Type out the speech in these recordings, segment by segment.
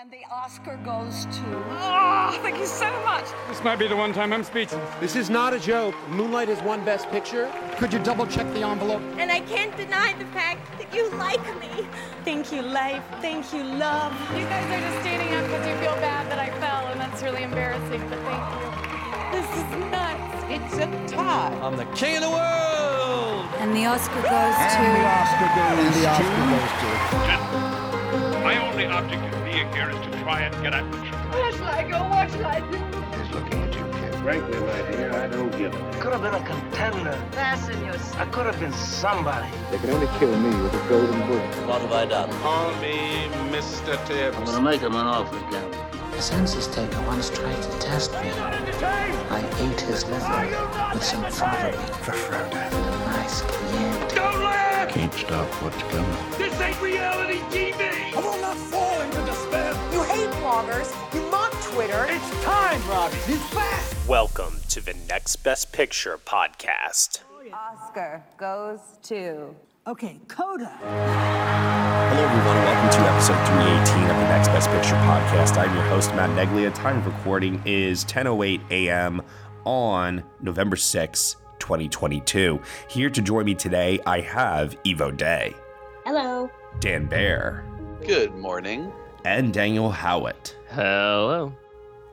And the Oscar goes to. Oh, thank you so much. This might be the one time I'm speechless. This is not a joke. Moonlight has won Best Picture. Could you double check the envelope? And I can't deny the fact that you like me. Thank you, life. Thank you, love. You guys are just standing up because you feel bad that I fell, and that's really embarrassing, but thank you. This is nuts. It's a tie. I'm the king of the world. And the Oscar goes to. And the Oscar goes And the Oscar goes to. Gentlemen, my only object in being here is to try and get at the. Where shall I go? What shall I do? He's looking at you, kid. Frankly, my dear, I don't give a. Could have been a contender. Fasten your I could have been somebody. They can only kill me with a golden bullet. What have I done? Call me Mr. Tibbs. I'm gonna make him an offer again. The census taker once tried to test me. I ate his liver with some fava bean For Frodo. nice cayenne. Don't laugh! Can't stop what's coming. This ain't reality TV! I will not fall into despair. You hate bloggers. You mock Twitter. It's time, Robbie. He's back. Welcome to the Next Best Picture podcast. Oscar goes to. Okay, Coda. Hello, everyone, and welcome to episode 318 of the Next Best Picture podcast. I'm your host, Matt Neglia. Time of recording is 10.08 a.m. on November 6, 2022. Here to join me today, I have Evo Day, Hello. Dan Bayer, Good morning. And Daniel Howat. Hello.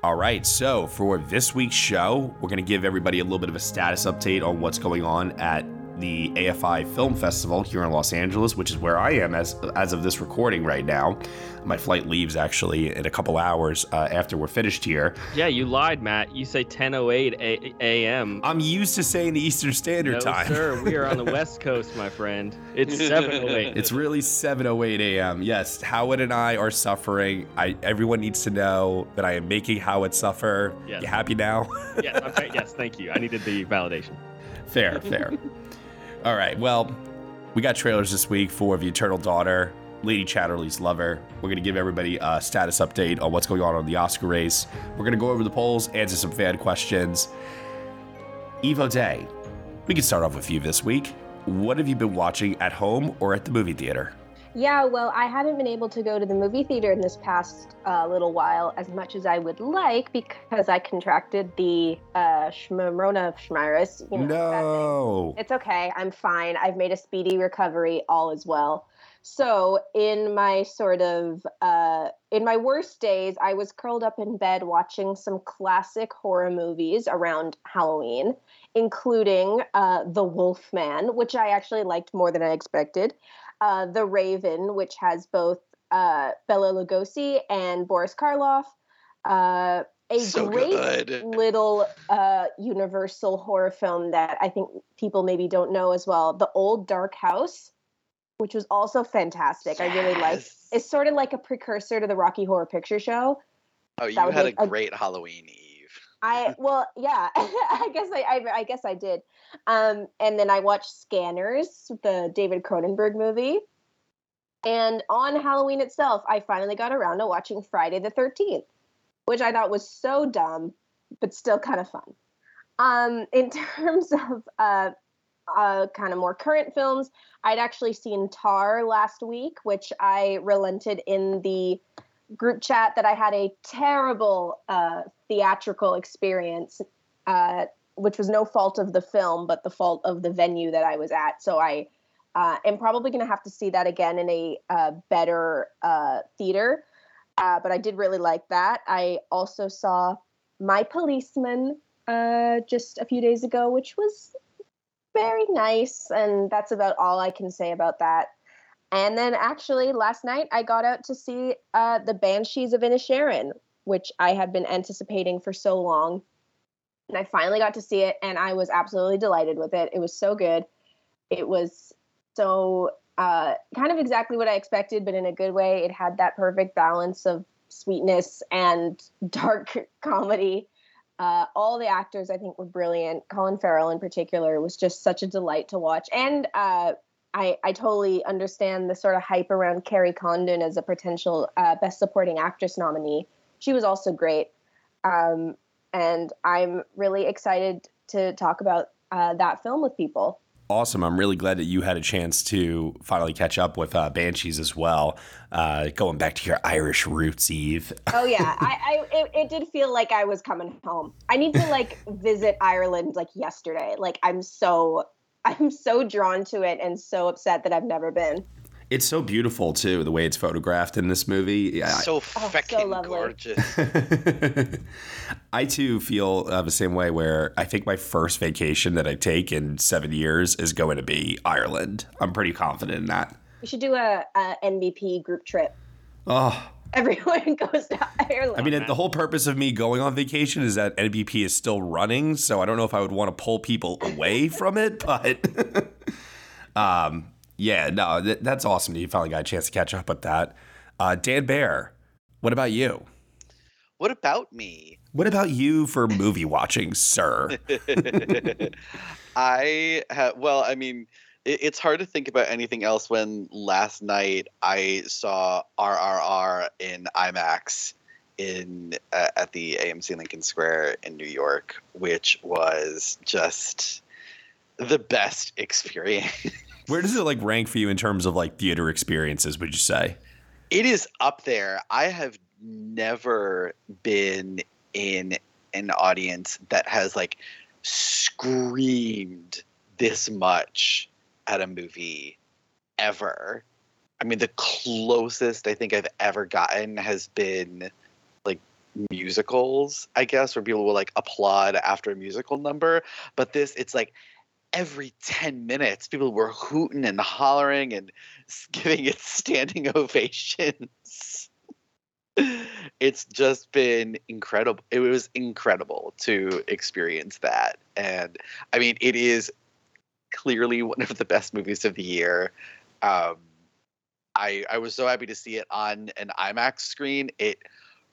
All right, so for this week's show, we're going to give everybody a little bit of a status update on what's going on at the AFI Film Festival here in Los Angeles, which is where I am as as of this recording right now. My flight leaves actually in a couple hours uh, after we're finished here. Yeah, you lied, Matt. You say 10:08 a.m. I'm used to saying the Eastern Standard no, Time. sir. We are on the West Coast, my friend. It's 7:08. It's really 7:08 a.m. Yes, Howard and I are suffering. I everyone needs to know that I am making Howard suffer. Yes. You happy now? yes, okay, yes. Thank you. I needed the validation. fair, fair. All right. Well, we got trailers this week for The Eternal Daughter, Lady Chatterley's Lover. We're going to give everybody a status update on what's going on on the Oscar race. We're going to go over the polls, answer some fan questions. Evo Day, we can start off with you this week. What have you been watching at home or at the movie theater? Yeah, well, I haven't been able to go to the movie theater in this past uh, little while as much as I would like because I contracted the uh, Shmurona You know. No. It's okay. I'm fine. I've made a speedy recovery. All is well. So, in my sort of uh, in my worst days, I was curled up in bed watching some classic horror movies around Halloween, including uh, The Wolfman, which I actually liked more than I expected. Uh, the Raven, which has both uh, Bela Lugosi and Boris Karloff. Uh, a So great good. little uh, universal horror film that I think people maybe don't know as well. The Old Dark House, which was also fantastic. I really liked. It's sort of like a precursor to the Rocky Horror Picture Show. Oh, you That had a a- great Halloween Eve. I well, yeah, I guess I, I I guess I did. Um, and then I watched Scanners, the David Cronenberg movie. And on Halloween itself, I finally got around to watching Friday the 13th, which I thought was so dumb, but still kind of fun. Um, in terms of uh, uh, kind of more current films, I'd actually seen Tar last week, which I relented in the group chat that I had a terrible uh, theatrical experience, uh, which was no fault of the film, but the fault of the venue that I was at. So I uh, am probably going to have to see that again in a uh, better uh, theater. Uh, but I did really like that. I also saw My Policeman uh, just a few days ago, which was very nice. And that's about all I can say about that. And then actually, last night I got out to see uh, The Banshees of Inisherin, which I had been anticipating for so long. And I finally got to see it, and I was absolutely delighted with it. It was so good. It was so uh, kind of exactly what I expected, but in a good way. It had that perfect balance of sweetness and dark comedy. Uh, all the actors, I think, were brilliant. Colin Farrell, in particular, was just such a delight to watch. And uh, I, I totally understand the sort of hype around Kerry Condon as a potential uh, Best Supporting Actress nominee. She was also great. Um, and I'm really excited to talk about uh, that film with people awesome. I'm really glad that you had a chance to finally catch up with uh, Banshees as well. Uh, going back to your Irish roots, Eve. oh yeah, I, I it, it, did feel like I was coming home. I need to like visit Ireland like yesterday. Like I'm so I'm so drawn to it and so upset that I've never been. It's so beautiful too, the way it's photographed in this movie. So fucking oh, so gorgeous. I too feel uh, the same way. Where I think my first vacation that I take in seven years is going to be Ireland. I'm pretty confident in that. We should do a, a NBP group trip. Oh, everyone goes to Ireland. I mean, the whole purpose of me going on vacation is that NBP is still running, so I don't know if I would want to pull people away from it, but um, yeah, no, th- that's awesome. You finally got a chance to catch up with that. Uh, Dan Bayer, what about you? What about me? What about you for movie watching, sir? I have, well, I mean, it, it's hard to think about anything else when last night I saw RRR in IMAX in uh, at the AMC Lincoln Square in New York, which was just the best experience. Where does it like rank for you in terms of like theater experiences? Would you say? It is up there. I have never been in an audience that has like screamed this much at a movie ever. I mean, the closest I think I've ever gotten has been like musicals, I guess, where people will like applaud after a musical number. But this, it's like every 10 minutes people were hooting and hollering and giving it standing ovations it's just been incredible it was incredible to experience that and i mean it is clearly one of the best movies of the year um, I, I was so happy to see it on an IMAX screen. It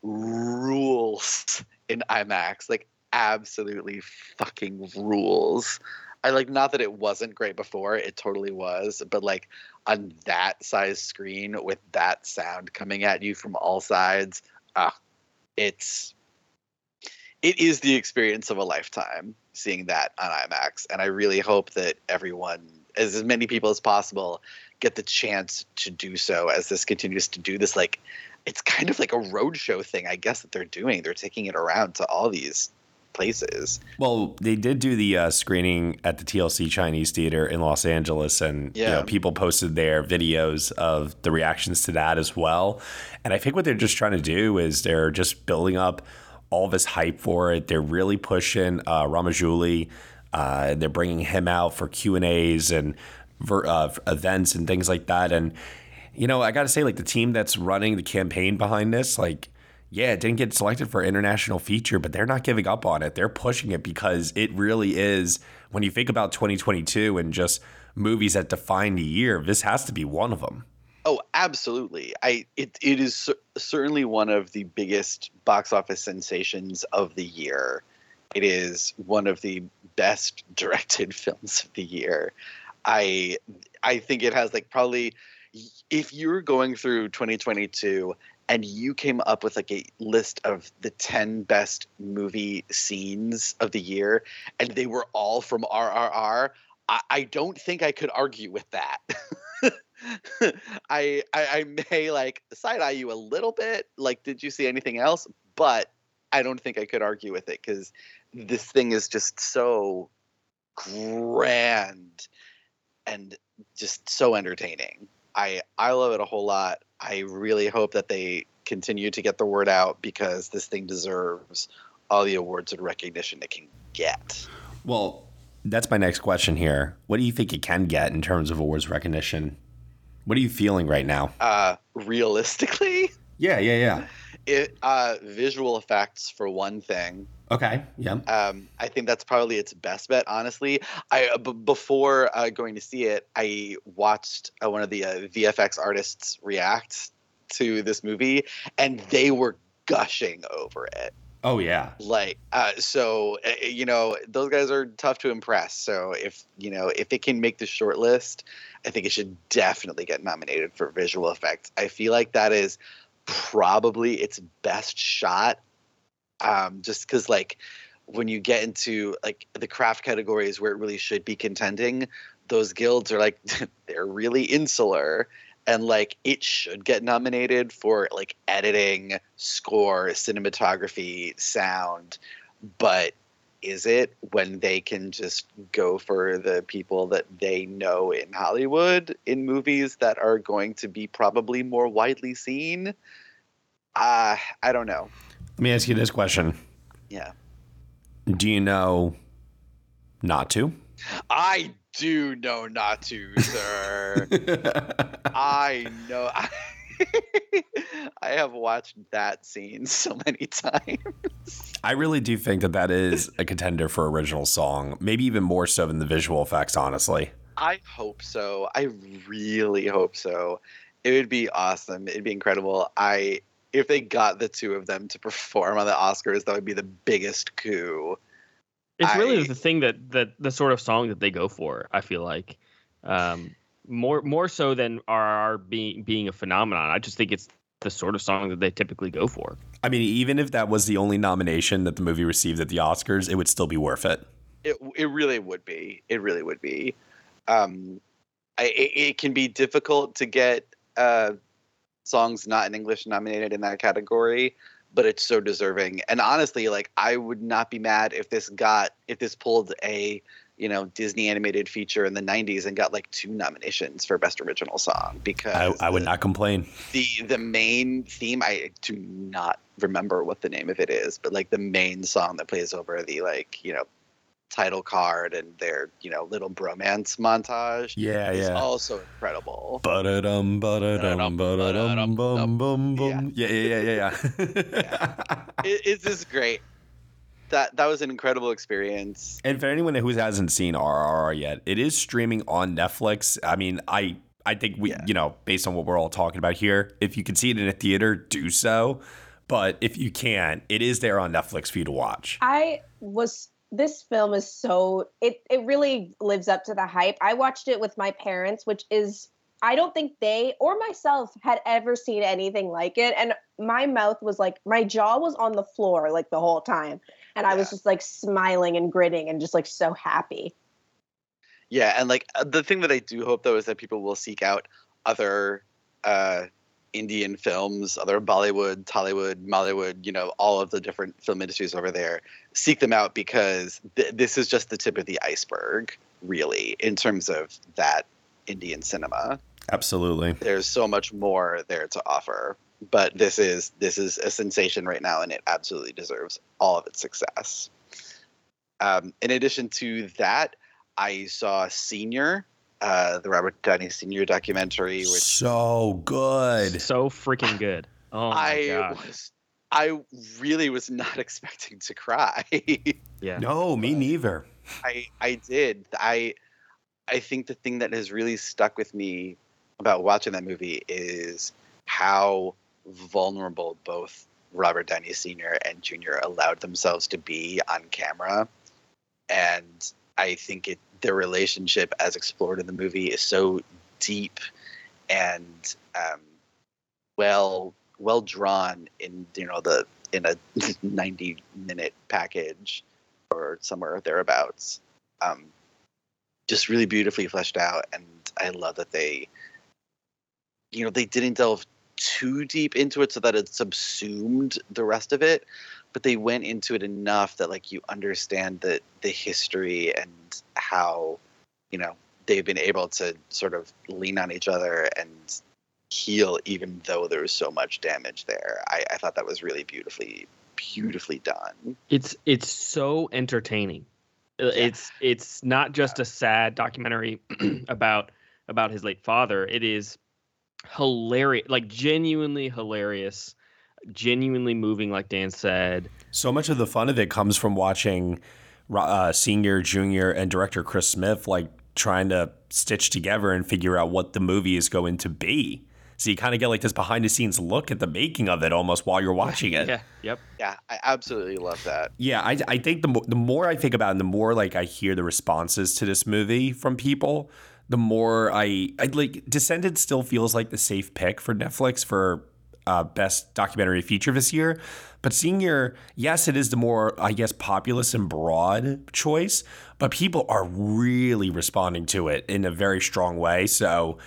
rules in IMAX, like absolutely fucking rules. I like not that it wasn't great before, it totally was, but like on that size screen with that sound coming at you from all sides, ah, it's it is the experience of a lifetime seeing that on IMAX, and I really hope that everyone, as many people as possible, get the chance to do so as this continues to do this like it's kind of like a roadshow thing, I guess that they're doing. They're taking it around to all these places. Well, they did do the uh, screening at the TLC Chinese Theater in Los Angeles, and yeah. you know, people posted their videos of the reactions to that as well. And I think what they're just trying to do is they're just building up all this hype for it. They're really pushing uh, Rajamouli. Uh, they're bringing him out for Q and A's and uh, events and things like that. And you know, I got to say, like the team that's running the campaign behind this, like yeah, it didn't get selected for international feature, but they're not giving up on it. They're pushing it because it really is. When you think about 2022 and just movies that define the year, this has to be one of them. Oh, absolutely. I it it is certainly one of the biggest box office sensations of the year. It is one of the best directed films of the year. I I think it has like probably if you're going through 2022 and you came up with like a list of the 10 best movie scenes of the year and they were all from RRR, I, I don't think I could argue with that. I, I I may like side eye you a little bit. Like, did you see anything else? But I don't think I could argue with it because this thing is just so grand and just so entertaining. I I love it a whole lot. I really hope that they continue to get the word out because this thing deserves all the awards and recognition it can get. Well, that's my next question here. What do you think it can get in terms of awards recognition? What are you feeling right now? Uh, realistically, Yeah, yeah, yeah. it uh, visual effects for one thing. Okay, yeah. Um, I think that's probably its best bet. Honestly, I uh, before uh, going to see it, I watched uh, one of the uh, VFX artists react to this movie, and they were gushing over it. Oh yeah. Like, uh, so uh, you know, those guys are tough to impress. So if you know if it can make the short list, I think it should definitely get nominated for visual effects. I feel like that is probably its best shot um, just because like when you get into like the craft categories where it really should be contending those guilds are like they're really insular. And like it should get nominated for like editing score cinematography sound. But is it when they can just go for the people that they know in hollywood in movies that are going to be probably more widely seen? Uh, i don't know Let me ask you this question. yeah Do you know not to? I do know not to, sir. I know. I, I have watched that scene so many times. I really do think that that is a contender for original song, maybe even more so than the visual effects, honestly. I hope so. I really hope so. It would be awesome. It'd be incredible. I if they got the two of them to perform on the Oscars, that would be the biggest coup. It's really I- the thing that that the sort of song that they go for. I feel like um, more more so than RRR being being a phenomenon. I just think it's the sort of song that they typically go for. I mean, even if that was the only nomination that the movie received at the Oscars, it would still be worth it. It it really would be. It really would be. Um, I, it, it can be difficult to get uh, songs not in English nominated in that category, but it's so deserving. And honestly, like I would not be mad if this got if this pulled a you know Disney animated feature in the '90s and got like two nominations for best original song because I, I would not complain. the the main theme I do not remember what the name of it is, but like the main song that plays over the like you know title card and their you know little bromance montage Yeah, is yeah. also incredible. Ba-da-dum, ba-da-dum, ba-da-dum, bum, bum, bum. Yeah, yeah, yeah, yeah. it, it's just great. That that was an incredible experience. And for anyone who hasn't seen RRR yet, it is streaming on Netflix. I mean, I I think we, you know, based on what we're all talking about here, if you can see it in a theater, do so. But if you can't, it is there on Netflix for you to watch. I was this film is so it it really lives up to the hype. I watched it with my parents, which is I don't think they or myself had ever seen anything like it and my mouth was like my jaw was on the floor like the whole time and I was just like smiling and grinning and just like so happy. Yeah, and like uh, the thing that I do hope though is that people will seek out other uh, Indian films, other Bollywood, Tollywood, Mollywood, you know, all of the different film industries over there. Seek them out because th- this is just the tip of the iceberg, really, in terms of that Indian cinema. Absolutely. There's so much more there to offer, but this is this is a sensation right now, and it absolutely deserves all of its success. Um, in addition to that, I saw Senior, uh, the Robert Downey Senior documentary, which So good. So freaking good. Oh my I gosh. was, I really was not expecting to cry. Yeah. No, me neither. I I did. I I think the thing that has really stuck with me about watching that movie is how vulnerable both Robert Downey Sr. and Jr. allowed themselves to be on camera. And I think it their relationship as explored in the movie is so deep and um, well well drawn in you know the in a 90 minute package or somewhere thereabouts. Um, just really beautifully fleshed out and i love that they you know they didn't delve too deep into it so that it subsumed the rest of it but they went into it enough that like you understand the the history and how you know they've been able to sort of lean on each other and heal even though there was so much damage there. I, I thought that was really beautifully beautifully done. It's it's so entertaining. Uh, It's it's not just a sad documentary about about his late father. It is hilarious, like genuinely hilarious, genuinely moving, like Dan said. So much of the fun of it comes from watching uh, senior, junior, and director Chris Smith like trying to stitch together and figure out what the movie is going to be. So you kind of get like this behind the scenes look at the making of it almost while you're watching it. Yeah. Yep. Yeah, I absolutely love that. Yeah, I, I think the, mo- the more I think about it, and the more like I hear the responses to this movie from people, the more I, I like Descendants still feels like the safe pick for Netflix for uh, best documentary feature this year. But Senior, yes, it is the more, I guess, populous and broad choice, but people are really responding to it in a very strong way. So,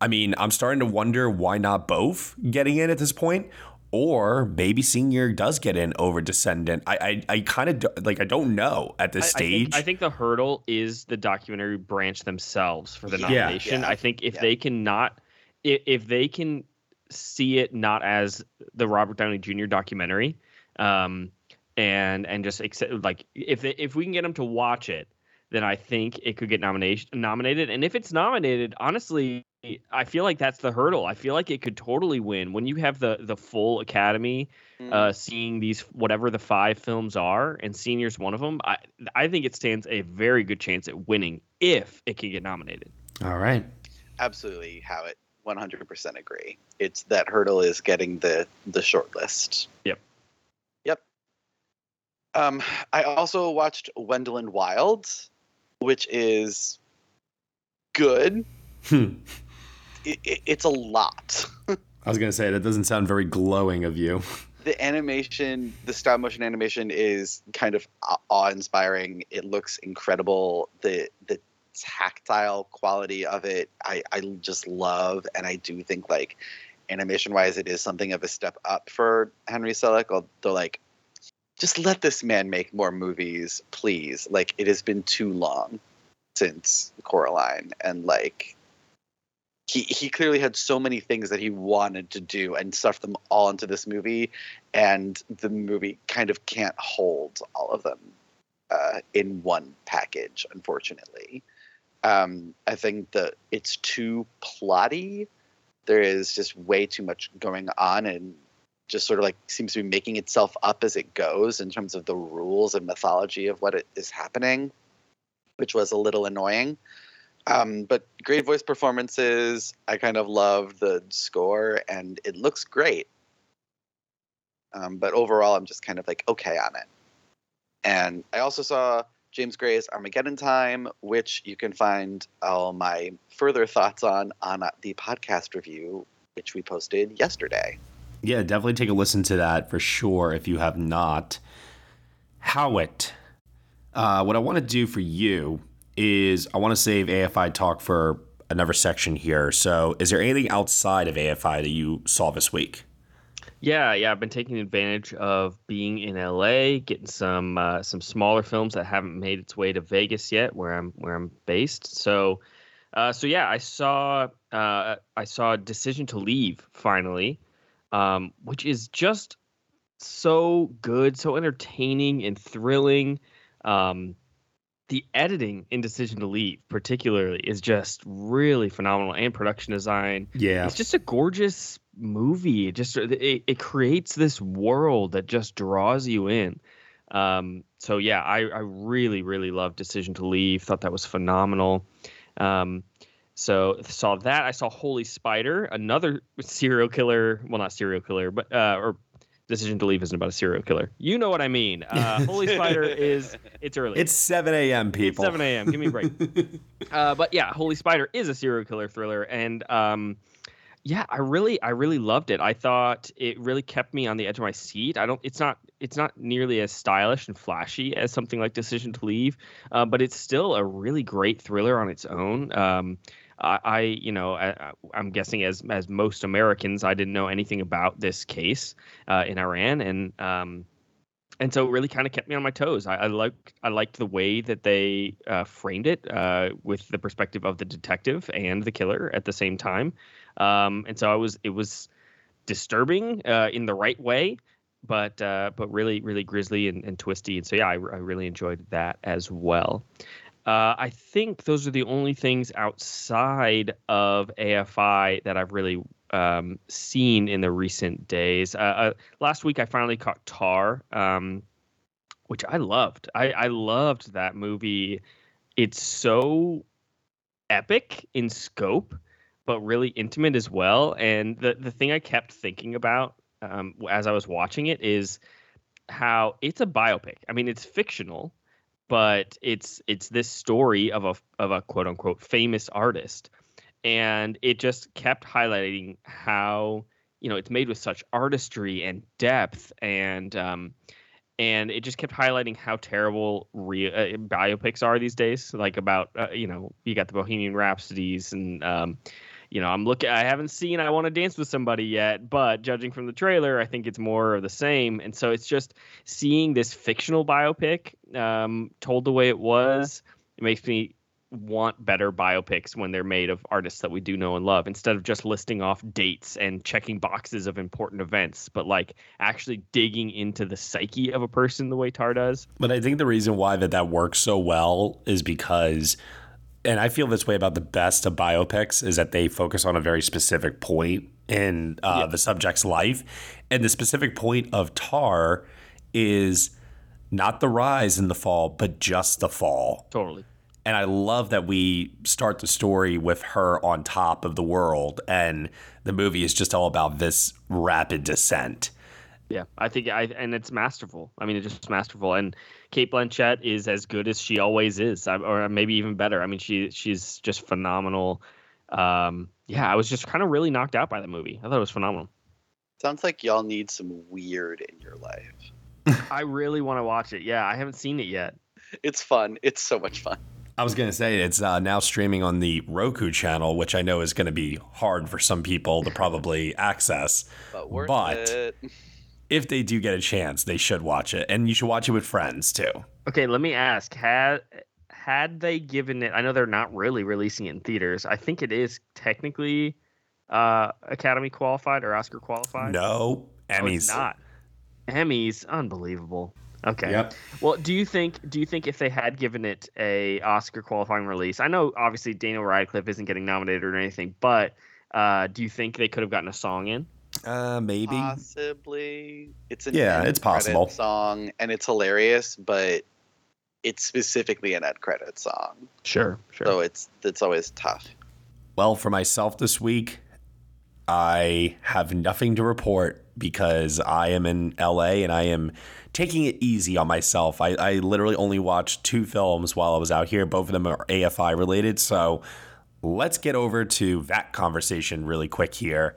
I mean, I'm starting to wonder why not both getting in at this point, or maybe Senior does get in over Descendant. I I, I kind of like I don't know at this I- stage. I think, I think the hurdle is the documentary branch themselves for the Yeah. nomination. Yeah. I think if Yeah. they cannot, if, if they can see it not as the Robert Downey Jr. documentary, um, and and just accept like if they, if we can get them to watch it, then I think it could get nomination nominated. And if it's nominated, honestly, I feel like that's the hurdle. I feel like it could totally win when you have the the full Academy uh, seeing these whatever the five films are, and Senior's one of them. I I think it stands a very good chance at winning if it can get nominated. All right. Absolutely, Howat. 100% agree. It's that hurdle is getting the the short list. Yep. Yep. Um, I also watched Wendell Wild, which is good. Hmm. It, it, it's a lot. I was gonna say that doesn't sound very glowing of you. the animation, the stop motion animation is kind of awe inspiring. It looks incredible. The the tactile quality of it, I, I just love, and I do think like animation wise, it is something of a step up for Henry Selick. Although like, just let this man make more movies, please. Like it has been too long since Coraline, and like he he clearly had so many things that he wanted to do and stuffed them all into this movie, and the movie kind of can't hold all of them uh, in one package, unfortunately. Um, I think that it's too plotty. There is just way too much going on, and just sort of like seems to be making itself up as it goes in terms of the rules and mythology of what is happening, which was a little annoying. Um, but great voice performances. I kind of love the score, and it looks great. Um, but overall, I'm just kind of like okay on it. And I also saw James Gray's Armageddon Time, which you can find all my further thoughts on on the podcast review, which we posted yesterday. Yeah, definitely take a listen to that for sure if you have not. Howat, uh, what I want to do for you is I want to save AFI talk for another section here. So, is there anything outside of AFI that you saw this week? Yeah, yeah, I've been taking advantage of being in LA, getting some uh, some smaller films that haven't made its way to Vegas yet, where I'm where I'm based. So, uh, so yeah, I saw uh, I saw Decision to Leave finally, um, which is just so good, so entertaining and thrilling. Um, the editing in Decision to Leave, particularly, is just really phenomenal, and production design. Yeah. it's just a gorgeous movie. It just it, it creates this world that just draws you in. Um, so yeah, I, I really really loved Decision to Leave. Thought that was phenomenal. Um, so saw that. I saw Holy Spider, another serial killer. Well, not serial killer, but uh, or Decision to Leave isn't about a serial killer. You know what I mean. Uh, Holy Spider is it's early. It's 7 a.m., people. It's 7 a.m. Give me a break. uh, but yeah, Holy Spider is a serial killer thriller, and um, yeah, I really, I really loved it. I thought it really kept me on the edge of my seat. I don't. It's not. It's not nearly as stylish and flashy as something like Decision to Leave, uh, but it's still a really great thriller on its own. Um, I, I, you know, I, I'm guessing as as most Americans, I didn't know anything about this case uh, in Iran, and um, and so it really kind of kept me on my toes. I, I like I liked the way that they uh, framed it uh, with the perspective of the detective and the killer at the same time, um, and so I was it was disturbing uh, in the right way, but uh, but really really grisly and, and twisty. And so yeah, I, I really enjoyed that as well. Uh, I think those are the only things outside of AFI that I've really um, seen in the recent days. Uh, uh, last week, I finally caught Tar, um, which I loved. I, I loved that movie. It's so epic in scope, but really intimate as well. And the the thing I kept thinking about um, as I was watching it is how it's a biopic. I mean, it's fictional, but it's it's this story of a of a quote unquote famous artist and it just kept highlighting how you know it's made with such artistry and depth and um, and it just kept highlighting how terrible re- uh, biopics are these days like about uh, you know you got the bohemian rhapsodies and um, you know i'm looking i haven't seen i want to dance with somebody yet but judging from the trailer i think it's more of the same. And so it's just seeing this fictional biopic um, told the way it was it makes me want better biopics when they're made of artists that we do know and love instead of just listing off dates and checking boxes of important events but like actually digging into the psyche of a person the way tar does. But i think the reason why that that works so well is because and i feel this way about the best of biopics is that they focus on a very specific point in uh, yeah. the subject's life and the specific point of tar is not the rise and the fall but just the fall totally and I love that we start the story with her on top of the world, and the movie is just all about this rapid descent. Yeah, I think I and it's masterful. I mean, it's just masterful. And Cate Blanchett is as good as she always is, or maybe even better. I mean, she she's just phenomenal. Um, yeah, I was just kind of really knocked out by the movie. I thought it was phenomenal. Sounds like y'all need some weird in your life. I really want to watch it. Yeah, I haven't seen it yet. It's fun. It's so much fun. I was going to say it's uh, now streaming on the Roku channel, which I know is going to be hard for some people to probably access. But, worth but it. if they do get a chance, they should watch it, and you should watch it with friends too. Okay, let me ask: had had they given it? I know they're not really releasing it in theaters. I think it is technically uh, Academy qualified or Oscar qualified. No, Emmys. Oh, not Emmys. Unbelievable. Okay. Yep. Well, do you think do you think if they had given it a Oscar qualifying release, I know obviously Daniel Radcliffe isn't getting nominated or anything, but uh, do you think they could have gotten a song in? Uh, maybe. Possibly. It's an yeah, it's possible song, and it's hilarious, but it's specifically an end credit song. Sure, sure. So it's it's always tough. Well, for myself this week, I have nothing to report because I am in LA and I am taking it easy on myself. I, I literally only watched two films while I was out here. Both of them are AFI related. So let's get over to that conversation really quick here.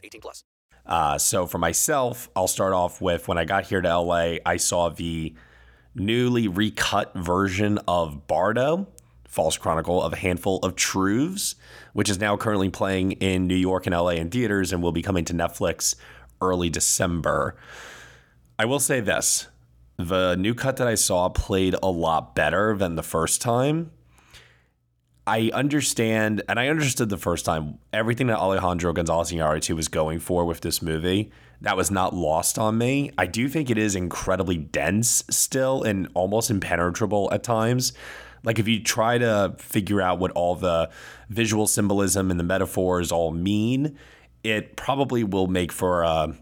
18 plus. Uh, so for myself, I'll start off with when I got here to LA, I saw the newly recut version of Bardo, False Chronicle of a Handful of Truths, which is now currently playing in New York and LA in theaters and will be coming to Netflix early December. I will say this the new cut that I saw played a lot better than the first time. I understand, and I understood the first time everything that Alejandro Gonzalez Iñárritu was going for with this movie. That was not lost on me. I do think it is incredibly dense still and almost impenetrable at times. Like if you try to figure out what all the visual symbolism and the metaphors all mean, it probably will make for a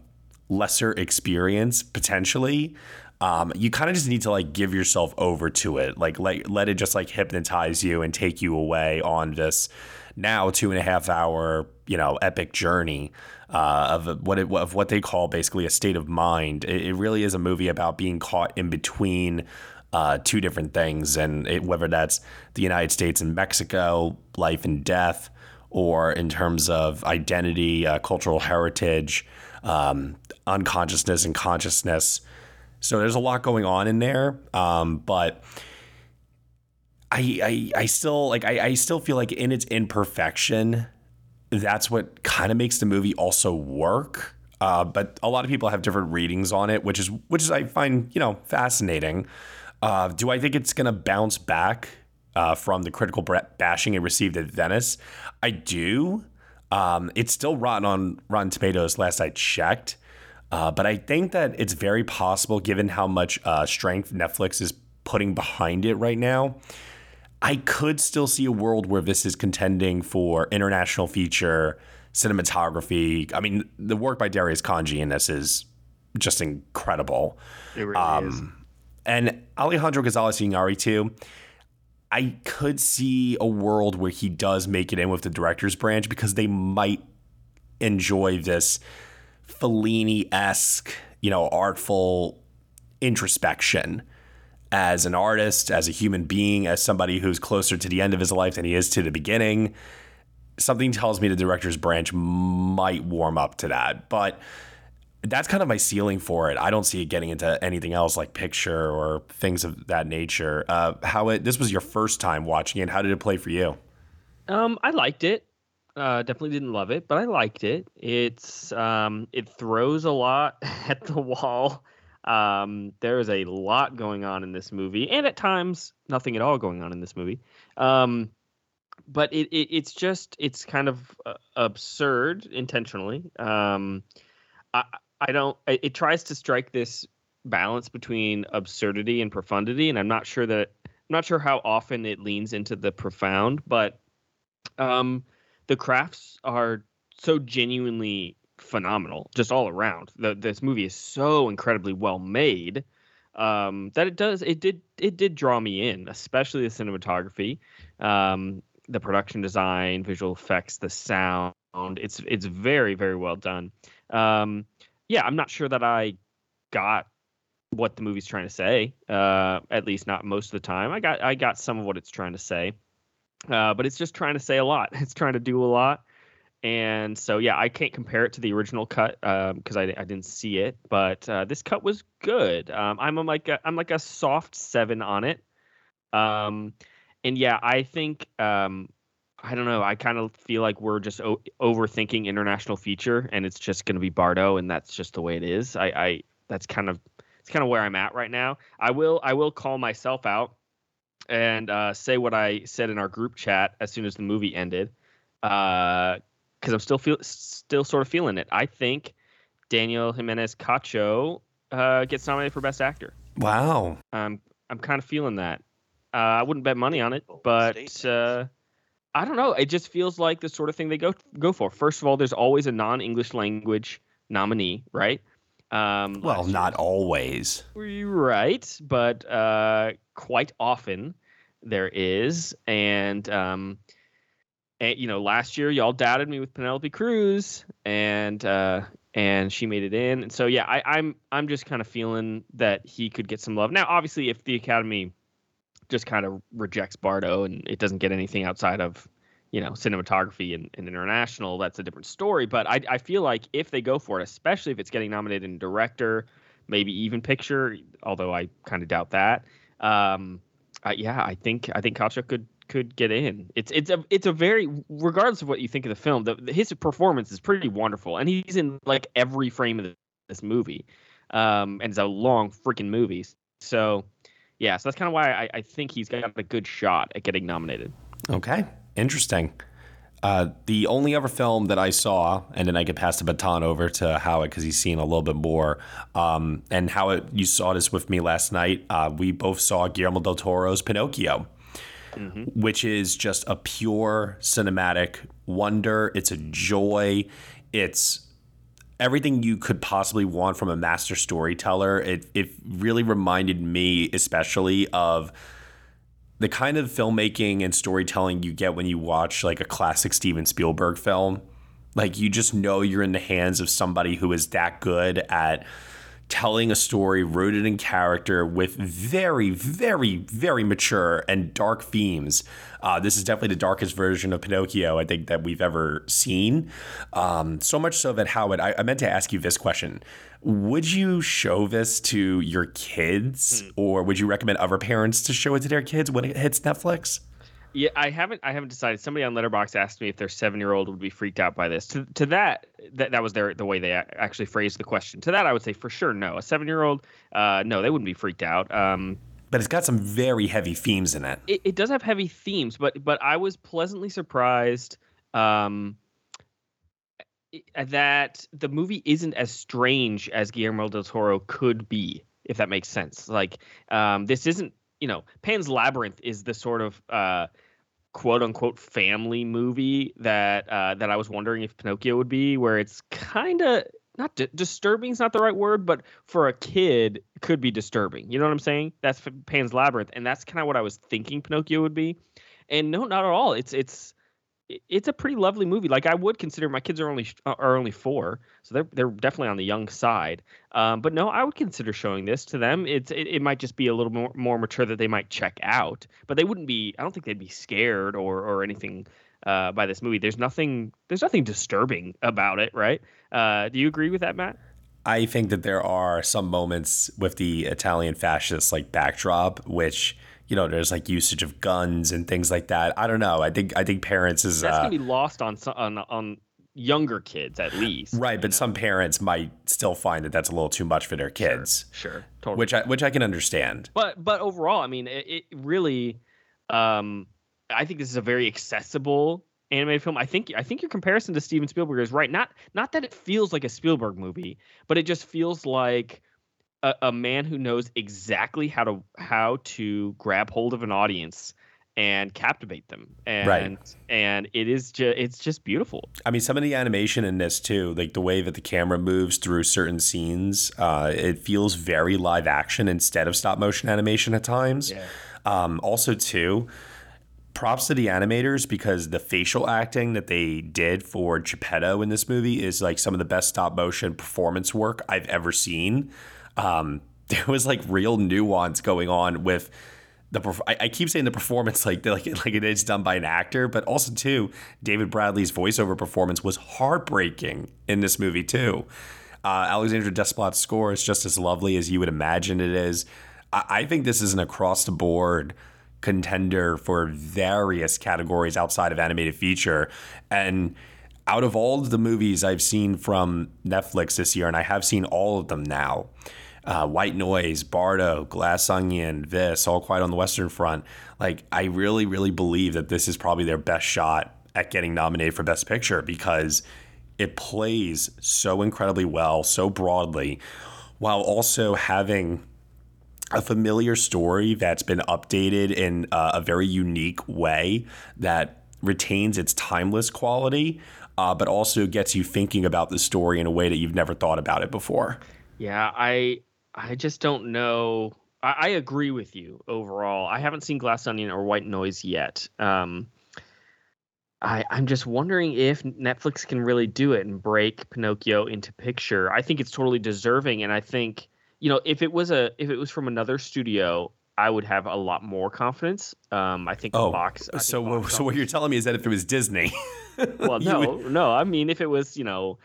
lesser experience potentially um, you kind of just need to like give yourself over to it like let, let it just like hypnotize you and take you away on this now two and a half hour, you know, epic journey uh, of what it, of what they call basically a state of mind. It, it really is a movie about being caught in between uh, two different things, and it, whether that's the United States and Mexico, life and death, or in terms of identity, uh, cultural heritage, um, unconsciousness, and consciousness. So there's a lot going on in there, um, but. I, I, I still like I, I still feel like in its imperfection, that's what kind of makes the movie also work. Uh, but a lot of people have different readings on it, which is which is I find you know fascinating. Uh, do I think it's gonna bounce back uh, from the critical bashing it received at Venice? I do. Um, it's still rotten on Rotten Tomatoes. Last I checked, uh, but I think that it's very possible, given how much uh, strength Netflix is putting behind it right now, I could still see a world where this is contending for international feature cinematography. I mean, the work by Darius Khondji in this is just incredible. It really um, is. And Alejandro Gonzalez Iñárritu, I could see a world where he does make it in with the director's branch because they might enjoy this Fellini esque, you know, artful introspection as an artist, as a human being, as somebody who's closer to the end of his life than he is to the beginning. Something tells me the director's branch might warm up to that. But that's kind of my ceiling for it. I don't see it getting into anything else like picture or things of that nature. Uh, how it this was your first time watching it. How did it play for you? Um, I liked it. Uh, definitely didn't love it, but I liked it. It's um, it throws a lot at the wall. Um, there is a lot going on in this movie, and at times nothing at all going on in this movie. Um, but it, it, it's just it's kind of uh, absurd intentionally. Um, I I don't. It tries to strike this balance between absurdity and profundity, and I'm not sure that I'm not sure how often it leans into the profound, but um, the crafts are so genuinely phenomenal, just all around. The, this movie is so incredibly well made um, that it does it did it did draw me in, especially the cinematography, um, the production design, visual effects, the sound. It's it's very very well done. Um, yeah, I'm not sure that I got what the movie's trying to say. Uh, at least not most of the time. I got I got some of what it's trying to say, uh, but it's just trying to say a lot. It's trying to do a lot. And so, yeah, I can't compare it to the original cut because um, I, I didn't see it, but uh, this cut was good. Um, I'm a, like a, I'm like a soft seven on it. Um, and yeah, I think um, I don't know. I kind of feel like we're just o- overthinking international feature, and it's just going to be Bardo, and that's just the way it is. I, I that's kind of it's kind of where I'm at right now. I will I will call myself out and uh, say what I said in our group chat as soon as the movie ended. Uh, because I'm still feel still sort of feeling it. I think Daniel Giménez Cacho uh, gets nominated for Best Actor. Wow. I'm I'm kind of feeling that. Uh, I wouldn't bet money on it, but uh, I don't know. It just feels like the sort of thing they go go for. First of all, there's always a non-English language nominee, right? Um, well, not always. Right, but uh, quite often there is, and um, and you know, last year y'all doubted me with Penelope Cruz, and uh, and she made it in. And so yeah, I, I'm I'm just kind of feeling that he could get some love. Now, obviously, if the Academy just kind of rejects Bardo and it doesn't get anything outside of you know cinematography and, and international, that's a different story. But I I feel like if they go for it, especially if it's getting nominated in director, maybe even picture, although I kind of doubt that. Um, uh, yeah, I think I think Cacho could could get in. It's it's a it's a very regardless of what you think of the film, the, his performance is pretty wonderful, and he's in like every frame of this movie, um, and it's a long freaking movie. So, yeah, so that's kind of why I, I think he's got a good shot at getting nominated. Okay, interesting. Uh, the only other film that I saw, and then I could pass the baton over to Howard because he's seen a little bit more. Um, and Howard, you saw this with me last night. Uh, we both saw Guillermo del Toro's Pinocchio mm-hmm. which is just a pure cinematic wonder. It's a joy. It's everything you could possibly want from a master storyteller. It, it really reminded me, especially, of the kind of filmmaking and storytelling you get when you watch like a classic Steven Spielberg film. Like you just know you're in the hands of somebody who is that good at telling a story rooted in character with very, very, very mature and dark themes. Uh, this is definitely the darkest version of Pinocchio I think that we've ever seen. Um, so much so that Howard, I, I meant to ask you this question: Would you show this to your kids, or would you recommend other parents to show it to their kids when it hits Netflix? Yeah, I haven't. I haven't decided. Somebody on Letterboxd asked me if their seven-year-old would be freaked out by this. To to that, that that was their the way they actually phrased the question. To that, I would say for sure no. A seven-year-old, uh, no, they wouldn't be freaked out. Um, But it's got some very heavy themes in it. it, it does have heavy themes, but but I was pleasantly surprised um, that the movie isn't as strange as Guillermo del Toro could be, if that makes sense. Like um, this isn't, you know, Pan's Labyrinth is the sort of uh, quote unquote family movie that uh, that I was wondering if Pinocchio would be, where it's kind of not di- disturbing is not the right word, but for a kid could be disturbing. You know what I'm saying? That's Pan's Labyrinth, and that's kind of what I was thinking Pinocchio would be. And no, not at all. It's it's it's a pretty lovely movie. Like I would consider my kids are only are only four, so they're they're definitely on the young side. Um, but no, I would consider showing this to them. It's it, it might just be a little more more mature that they might check out, but they wouldn't be. I don't think they'd be scared or or anything uh, by this movie. There's nothing there's nothing disturbing about it, right? Uh, do you agree with that, Matt? I think that there are some moments with the Italian fascist like backdrop, which you know there's like usage of guns and things like that. I don't know. I think I think parents is That's uh, gonna be lost on on on younger kids at least. right, but some parents might still find that that's a little too much for their kids. Sure, totally. Which I which I can understand. But but overall, I mean, it, it really, um, I think this is a very accessible animated film. I think I think your comparison to Steven Spielberg is right. Not not that it feels like a Spielberg movie, but it just feels like a, a man who knows exactly how to how to grab hold of an audience and captivate them. And Right. and it is just it's just beautiful. I mean, some of the animation in this too, like the way that the camera moves through certain scenes, uh, it feels very live action instead of stop motion animation at times. Yeah. Um, also, too, props to the animators because the facial acting that they did for Geppetto in this movie is like some of the best stop motion performance work I've ever seen. Um, there was like real nuance going on with the. I, I keep saying the performance like like like it is done by an actor, but also too David Bradley's voiceover performance was heartbreaking in this movie too. Uh, Alexandre Desplat's score is just as lovely as you would imagine it is. I, I think this is an across the board contender for various categories outside of animated feature. And out of all the movies I've seen from Netflix this year, and I have seen all of them now, uh, White Noise, Bardo, Glass Onion, this, All Quiet on the Western Front, like I really, really believe that this is probably their best shot at getting nominated for Best Picture because it plays so incredibly well, so broadly, while also having a familiar story that's been updated in uh, a very unique way that retains its timeless quality, uh, but also gets you thinking about the story in a way that you've never thought about it before. Yeah, I I just don't know. I, I agree with you overall. I haven't seen Glass Onion or White Noise yet. Um, I I'm just wondering if Netflix can really do it and break Pinocchio into picture. I think it's totally deserving, and I think you know if it was a if it was from another studio, I would have a lot more confidence. Um, I think Oh, Fox. I think so so what you're telling me is that if it was Disney, well, no, would- no. I mean, if it was, you know,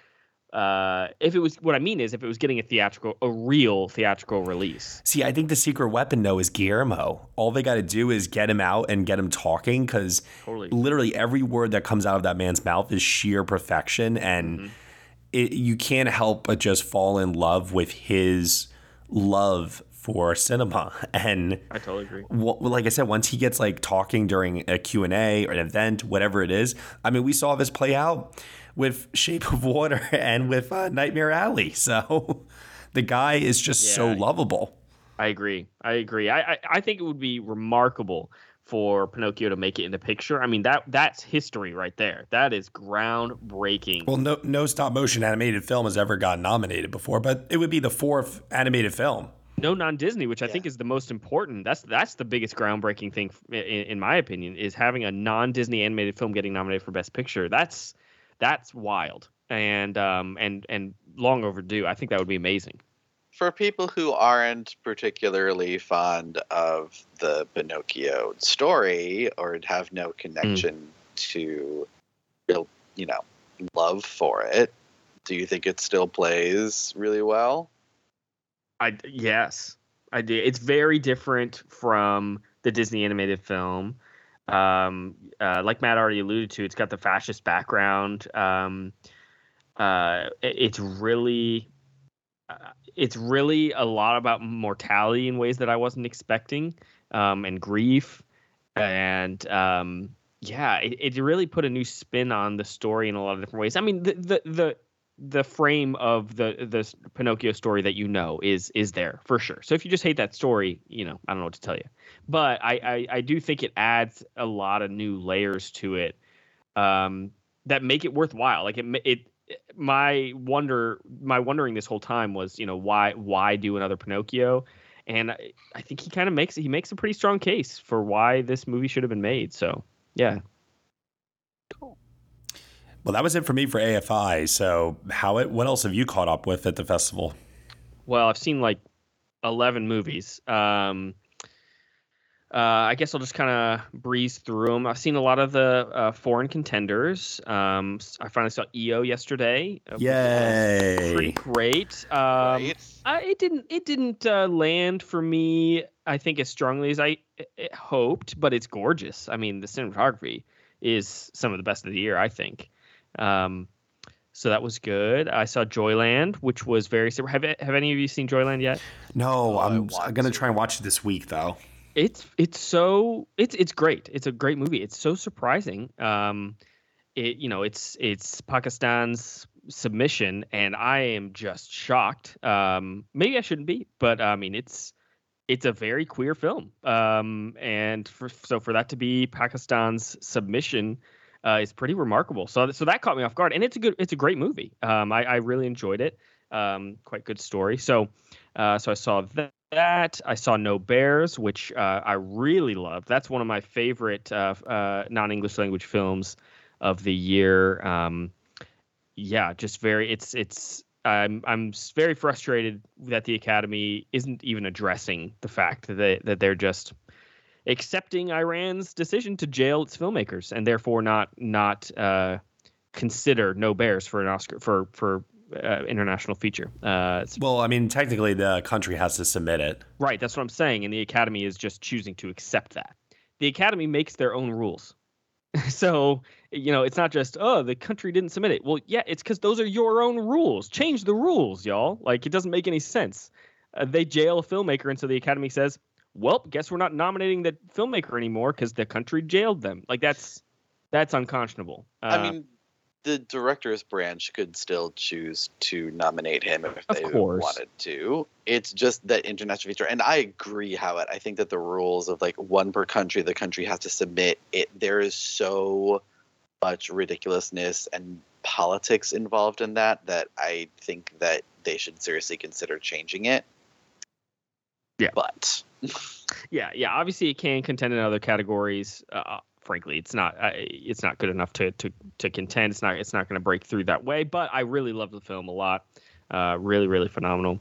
uh, if it was, what I mean is, if it was getting a theatrical, a real theatrical release. See, I think the secret weapon though is Guillermo. All they got to do is get him out and get him talking because Totally. literally every word that comes out of that man's mouth is sheer perfection, and Mm-hmm. it, you can't help but just fall in love with his love for cinema. And I totally agree. well, like I said, once he gets like talking during a Q&A or an event, whatever it is, I mean, we saw this play out with Shape of Water and with uh, Nightmare Alley. So the guy is just so lovable. I agree. I agree. I, I I think it would be remarkable for Pinocchio to make it in the picture. I mean that that's history right there. That is groundbreaking. Well, no, no stop motion animated film has ever gotten nominated before, but it would be the fourth animated film. no non-Disney, which I think is the most important. That's that's the biggest groundbreaking thing, in, in my opinion, is having a non-Disney animated film getting nominated for Best Picture. That's that's wild and um and and long overdue. I think that would be amazing. For people who aren't particularly fond of the Pinocchio story or have no connection to real, you know, love for it, do you think it still plays really well? I yes, I do. It's very different from the Disney animated film. Um, uh, like Matt already alluded to, it's got the fascist background. Um, uh, it- it's really, uh, it's really a lot about mortality in ways that I wasn't expecting, um, and grief, and um, yeah, it, it really put a new spin on the story in a lot of different ways. I mean, the the the the frame of the the Pinocchio story that you know is is there for sure. So if you just hate that story, you know, I don't know what to tell you. But I I, I do think it adds a lot of new layers to it um, that make it worthwhile. Like it it my wonder my wondering this whole time was you know why why do another Pinocchio. And I, I think he kind of makes he makes a pretty strong case for why this movie should have been made. So yeah, Well, that was it for me for AFI. So, Howat? What else have you caught up with at the festival? Well, I've seen like eleven movies. Um, uh, I guess I'll just kind of breeze through them. I've seen a lot of the uh, foreign contenders. Um, s- I finally saw EO yesterday. uh, which was pretty great. Um, I, it didn't it didn't uh, land for me. I think as strongly as I hoped, but it's gorgeous. I mean, the cinematography is some of the best of the year. I think. Um, so that was good. I saw Joyland, which was very. Have have any of you seen Joyland yet? No, I'm, I'm gonna try and watch it this week though. It's it's so it's it's great. It's a great movie. It's so surprising. Um, it you know it's it's Pakistan's submission, and I am just shocked. Um, maybe I shouldn't be, but I mean it's it's a very queer film. Um, and for, so for that to be Pakistan's submission uh, is pretty remarkable. So so that caught me off guard, and it's a good it's a great movie. Um, I, I really enjoyed it. Um, quite good story. So uh, so I saw that. That I saw No Bears, which uh, I really loved. That's one of my favorite uh, uh, non-English language films of the year. Um, yeah, just very. It's it's. I'm I'm very frustrated that the Academy isn't even addressing the fact that they, that they're just accepting Iran's decision to jail its filmmakers and therefore not not uh, consider No Bears for an Oscar for for uh, international feature. Uh, Well, I mean, technically, the country has to submit it. Right, that's what I'm saying, and the Academy is just choosing to accept that. The Academy makes their own rules. so, you know, it's not just, oh, the country didn't submit it. Well, yeah, it's because those are your own rules. Change the rules, y'all. Like, it doesn't make any sense. Uh, they jail a filmmaker, and so the Academy says, well, guess we're not nominating the filmmaker anymore because the country jailed them. Like, that's that's unconscionable. Uh, I mean, the director's branch could still choose to nominate him if they course. wanted to. It's just that international feature, and I agree, Howat. I think that the rules of like one per country, the country has to submit it. There is so much ridiculousness and politics involved in that that I think that they should seriously consider changing it. Yeah, but yeah, yeah. Obviously, it can contend in other categories. Uh, frankly, it's not uh, it's not good enough to to to contend. It's not it's not going to break through that way. But I really love the film a lot. Uh, really, really phenomenal.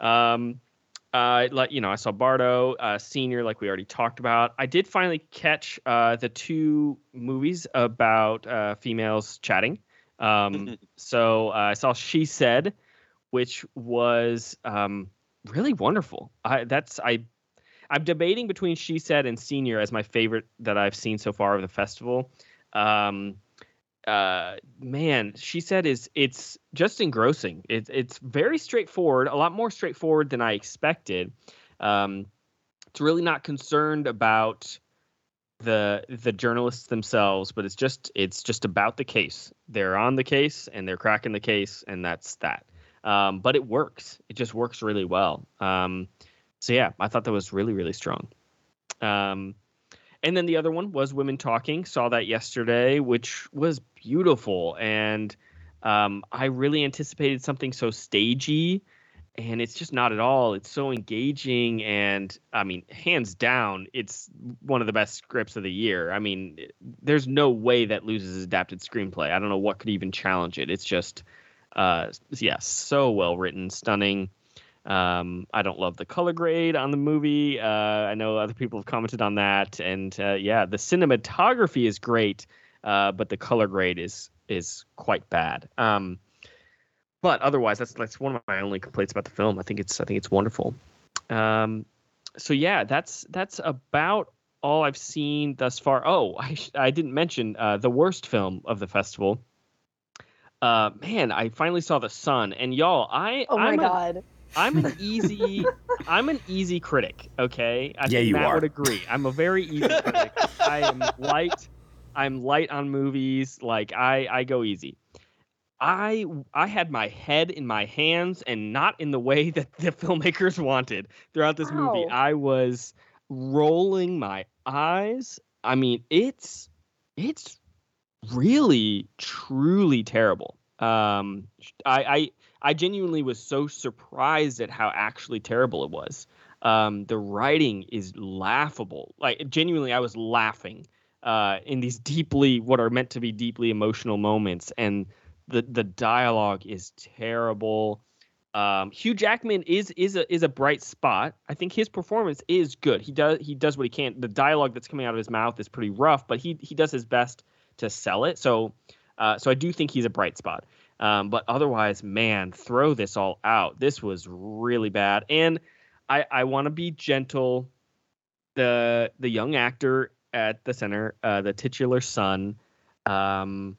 Um, uh, like you know, I saw Bardo uh, Senior, like we already talked about. I did finally catch uh, the two movies about uh, females chatting. Um, so uh, I saw She Said, which was um, really wonderful. I that's I I'm debating between She Said and Senior as my favorite that I've seen so far of the festival. Um, uh, man, She Said is it's just engrossing. It's it's very straightforward, a lot more straightforward than I expected. Um, it's really not concerned about the the journalists themselves, but it's just it's just about the case. They're on the case and they're cracking the case, and that's that. Um, but it works. It just works really well. Um, so yeah, I thought that was really really strong. Um, and then the other one was Women Talking. Saw that yesterday, which was beautiful, and um, I really anticipated something so stagey and it's just not at all. It's so engaging, and I mean, hands down, it's one of the best scripts of the year. I mean, there's no way that loses adapted screenplay. I don't know what could even challenge it. It's just, uh, yeah, so well written, stunning. Um, I don't love the color grade on the movie. Uh, I know other people have commented on that, and uh, yeah, the cinematography is great, uh, but the color grade is is quite bad. Um, but otherwise, that's that's one of my only complaints about the film. I think it's I think it's wonderful. Um, so yeah, that's that's about all I've seen thus far. Oh, I I didn't mention uh, the worst film of the festival. Uh, man, I finally saw The Son, and y'all, I Oh my I'm a- god. I'm an easy I'm an easy critic, okay? I Yeah, think you Matt are. would agree. I'm a very easy critic. I am light I'm light on movies, like I I go easy. I I had my head in my hands and not in the way that the filmmakers wanted throughout this movie. I was rolling my eyes. I mean, it's it's really truly terrible. Um, I, I I genuinely was so surprised at how actually terrible it was. Um, the writing is laughable. Like genuinely, I was laughing uh, in these deeply what are meant to be deeply emotional moments, and the the dialogue is terrible. Um, Hugh Jackman is is a is a bright spot. I think his performance is good. He does he does what he can. The dialogue that's coming out of his mouth is pretty rough, but he he does his best to sell it. So uh, so I do think he's a bright spot. Um, but otherwise, man, throw this all out. This was really bad, and I I want to be gentle. The the young actor at the center, uh, the titular son, um,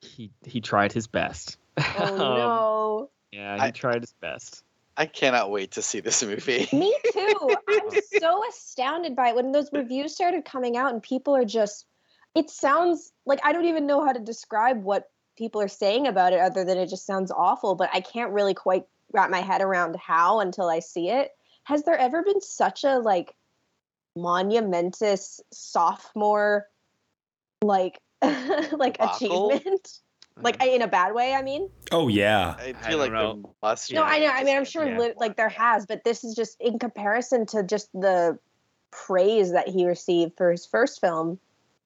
he he tried his best. Oh Um, no. yeah, he tried his best. I cannot wait to see this movie. Me too. I'm so astounded by it when those reviews started coming out and people are just it sounds like I don't even know how to describe what people are saying about it other than it just sounds awful, but I can't really quite wrap my head around how until I see it. Has there ever been such a like monumentous sophomore like like Debacle? achievement? Hmm. Like in a bad way, I mean. Oh yeah. I I feel like don't there must. No. I know. I mean, I'm sure Yeah. li- like there has, but this is just in comparison to just the praise that he received for his first film,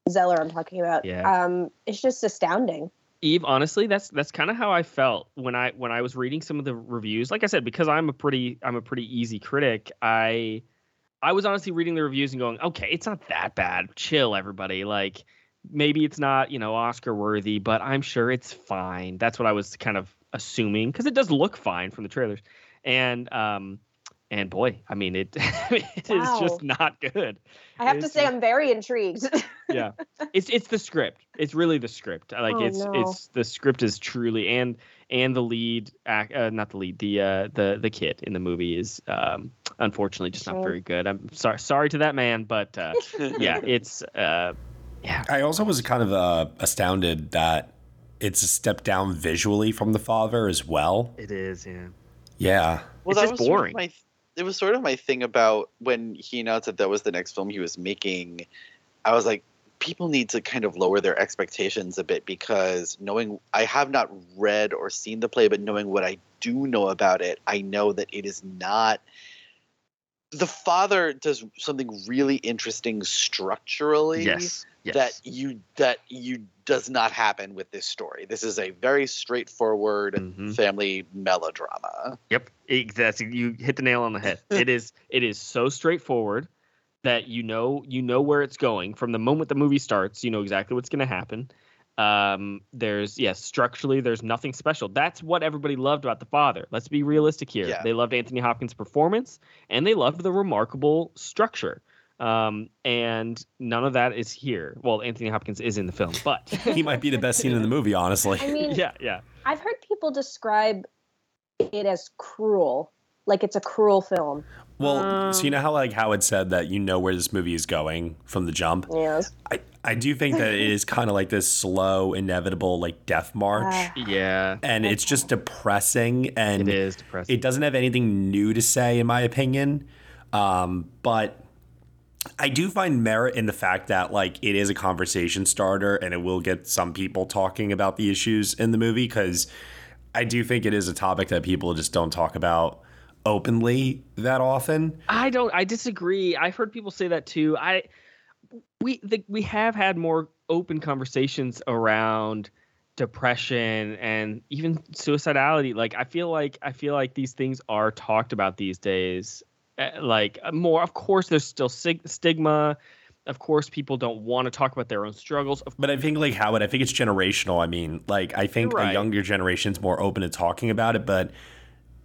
Zeller. I'm talking about. Yeah. Um, it's just astounding. Eve, honestly, that's that's kind of how I felt when I when I was reading some of the reviews. Like I said, because I'm a pretty I'm a pretty easy critic. I I was honestly reading the reviews and going, okay, it's not that bad. Chill, everybody. Like maybe it's not you know Oscar worthy, but I'm sure it's fine. That's what I was kind of assuming because it does look fine from the trailers. And um and boy, I mean it it is Wow. just not good. I have to say, just- I'm very intrigued. yeah it's it's the script it's really the script like Oh, it's no. it's the script is truly and and the lead act uh, not the lead the uh the the kid in the movie is um unfortunately just not very good i'm sorry sorry to that man but uh yeah it's uh yeah I also was kind of uh, astounded that it's a step down visually from the father as well. it is yeah Yeah. Well, It's that just was sort of boring. my. It was sort of my thing about when he announced that that was the next film he was making. I was like, people need to kind of lower their expectations a bit because knowing I have not read or seen the play, but knowing what I do know about it, I know that it is not. The father does something really interesting structurally yes yes that you that you does not happen with this story. This is a very straightforward Mhm. family melodrama. Yep, exactly. You hit the nail on the head. it is it is so straightforward that you know you know where it's going from the moment the movie starts. You know exactly what's going to happen. Um, there's yes, structurally there's nothing special. That's what everybody loved about the father. Let's be realistic here. Yeah. They loved Anthony Hopkins' performance and they loved the remarkable structure. Um, and none of that is here. Well, Anthony Hopkins is in the film, but He might be the best scene in the movie, honestly. I mean, yeah, yeah. I've heard people describe it as cruel, like it's a cruel film. Well, so you Um, know how like Howat said that you know where this movie is going from the jump. Yes. I, I do think that it is kind of like this slow, inevitable like death march, Ah. Yeah, and it's just depressing, and it is depressing. it doesn't have anything new to say, in my opinion. Um, but I do find merit in the fact that like it is a conversation starter, and it will get some people talking about the issues in the movie because I do think it is a topic that people just don't talk about openly that often. I don't. I disagree. I've heard people say that too. I we the, we have had more open conversations around depression and even suicidality. Like I feel like I feel like these things are talked about these days. Uh, Like more. Of course, there's still sig- stigma. Of course, people don't want to talk about their own struggles. Of But I think like Howat, I think it's generational. I mean, like I think right. a younger generation's more open to talking about it, but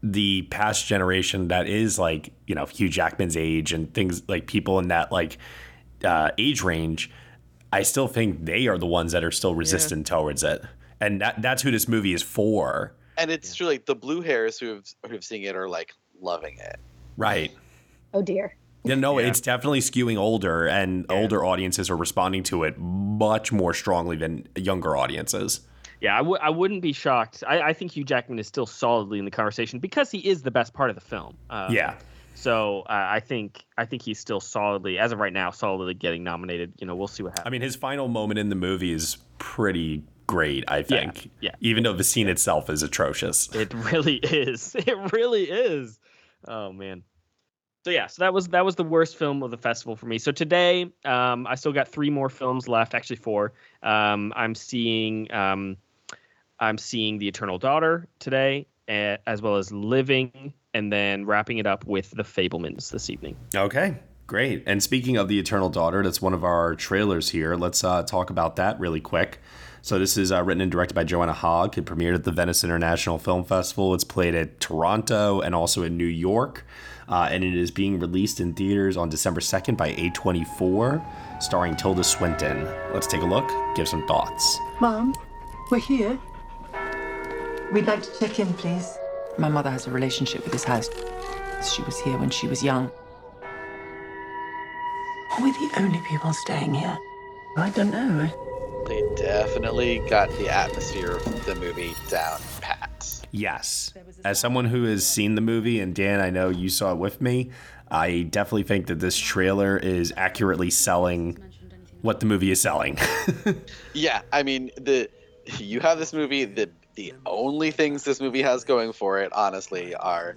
the past generation that is like, you know, Hugh Jackman's age and things like people in that like uh, age range, I still think they are the ones that are still resistant towards it. And that that's who this movie is for. And it's true, like the blue hairs who have who've seen it are like loving it. Right. Oh dear. Yeah, no, it's definitely skewing older, and older audiences are responding to it much more strongly than younger audiences. Yeah, I w- I wouldn't be shocked. I, I think Hugh Jackman is still solidly in the conversation because he is the best part of the film. Um, Yeah. So uh, I think I think he's still solidly, as of right now, solidly getting nominated. You know, we'll see what happens. I mean, his final moment in the movie is pretty great, I think. yeah. Even though the scene itself is atrocious. It really is. It really is. Oh man. So yeah, so that was that was the worst film of the festival for me. So today, um, I still got three more films left, actually four. Um, I'm seeing um, I'm seeing The Eternal Daughter today, eh, as well as Living, and then wrapping it up with The Fabelmans this evening. Okay, great. And speaking of the Eternal Daughter, that's one of our trailers here. Let's uh, talk about that really quick. So this is uh, written and directed by Joanna Hogg. It premiered at the Venice International Film Festival. It's played at Toronto and also in New York. Uh, and it is being released in theaters on December 2nd by A24, starring Tilda Swinton. Let's take a look, give some thoughts. Mom, we're here. We'd like to check in, please. My mother has a relationship with this house. She was here when she was young. Are we the only people staying here? I don't know. They definitely got the atmosphere of the movie down pat. Yes. As someone who has seen the movie, and Dan, I know you saw it with me, I definitely think that this trailer is accurately selling what the movie is selling. Yeah, I mean the you have this movie. The the only things this movie has going for it, honestly, are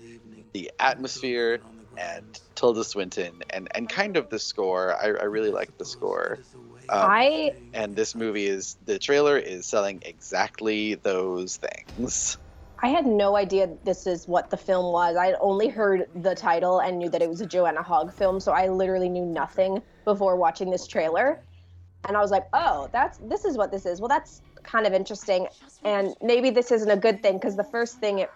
the atmosphere and Tilda Swinton and and kind of the score. I, I really like the score. Um, I and this movie is the trailer is selling exactly those things. I had no idea this is what the film was. I had only heard the title and knew that it was a Joanna Hogg film, so I literally knew nothing before watching this trailer. And I was like, "Oh, that's this is what this is." Well, that's kind of interesting. And maybe this isn't a good thing because the first thing it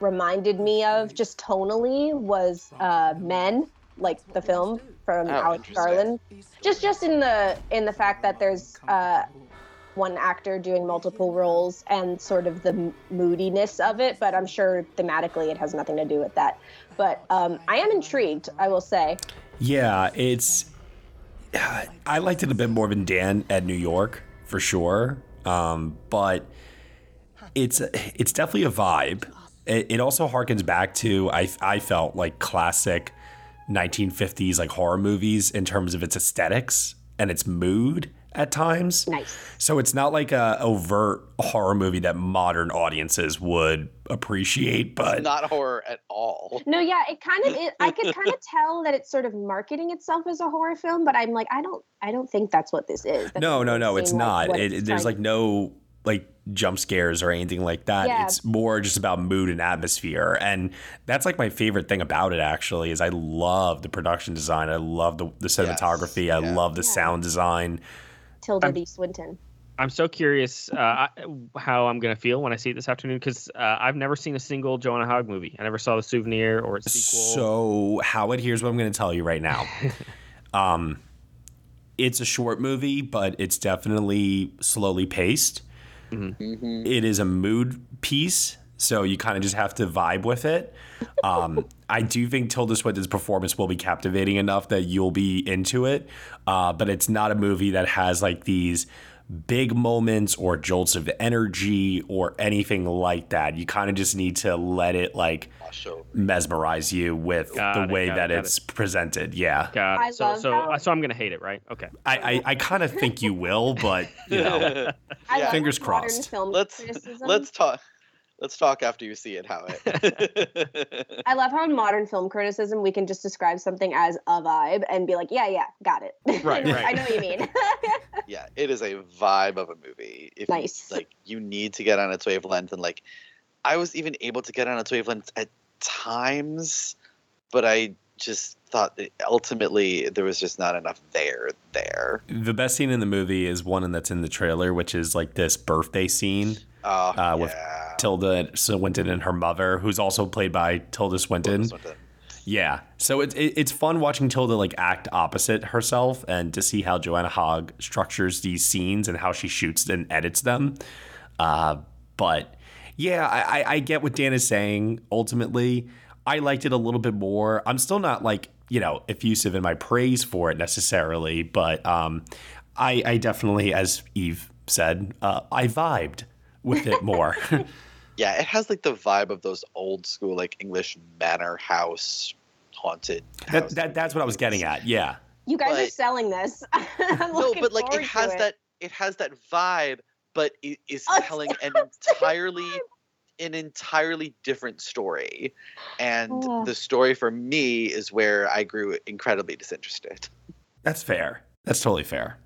reminded me of just tonally was uh, Men, like the film from Oh, Alex. Garland. Just just in the in the fact that there's uh, one actor doing multiple roles and sort of the moodiness of it, but I'm sure thematically it has nothing to do with that. But um, I am intrigued, I will say. yeah, it's. I liked it a bit more than Dan at New York, for sure. Um, but it's it's definitely a vibe. It, it also harkens back to I I felt like classic 1950s like horror movies in terms of its aesthetics and its mood at times. Nice. So it's not like a overt horror movie that modern audiences would appreciate, but Not horror at all. No, yeah, it kind of it, I could kind of tell that it's sort of marketing itself as a horror film, but I'm like, I don't I don't think that's what this is. That no, no, no, it's like not. It, it's there's like no like jump scares or anything like that. Yeah. It's more just about mood and atmosphere, and that's like my favorite thing about it. Actually, is I love the production design. I love the the cinematography. I love the sound design. Tilda D. Swinton. I'm so curious uh, how I'm gonna feel when I see it this afternoon because uh, I've never seen a single Joanna Hogg movie. I never saw the souvenir or its sequel. So, Howat, here's what I'm going to tell you right now. um, it's a short movie, but it's definitely slowly paced. It is a mood piece, so you kind of just have to vibe with it. Um, I do think Tilda Swinton's performance will be captivating enough that you'll be into it, uh, but it's not a movie that has like these big moments or jolts of energy or anything like that. You kind of just need to let it like mesmerize you with Got the it, way got it, that got it's presented. Yeah. God, I so so how- so I'm gonna hate it, right? Okay. I, I, I kind of think you will, but you know, I love fingers crossed. Let's criticism. let's talk Let's talk after you see it, Howat. I love how in modern film criticism we can just describe something as a vibe and be like, yeah, yeah, got it. Right, right. I know what you mean. yeah, it is a vibe of a movie. If Nice. You, like you need to get on its wavelength, and like I was even able to get on its wavelength at times, but I just thought that ultimately there was just not enough there. There. The best scene in the movie is one that's in the trailer, which is like this birthday scene Oh, uh, with Tilda Swinton and her mother, who's also played by Tilda Swinton. Yeah, so it's it, it's fun watching Tilda like act opposite herself and to see how Joanna Hogg structures these scenes and how she shoots and edits them. Uh, but yeah, I, I- I get what Dan is saying. Ultimately, I liked it a little bit more. I'm still not like you know effusive in my praise for it necessarily, but um, I, I definitely, as Eve said, uh, I vibed with it more. Yeah, it has like the vibe of those old school like English manor house haunted. that, that that's what I was getting at. Yeah. you guys are selling this. I'm no, but like it to has that it has that vibe, but it is Oh, telling an entirely an entirely different story. And Oh. the story for me is where I grew incredibly disinterested. That's fair. That's totally fair.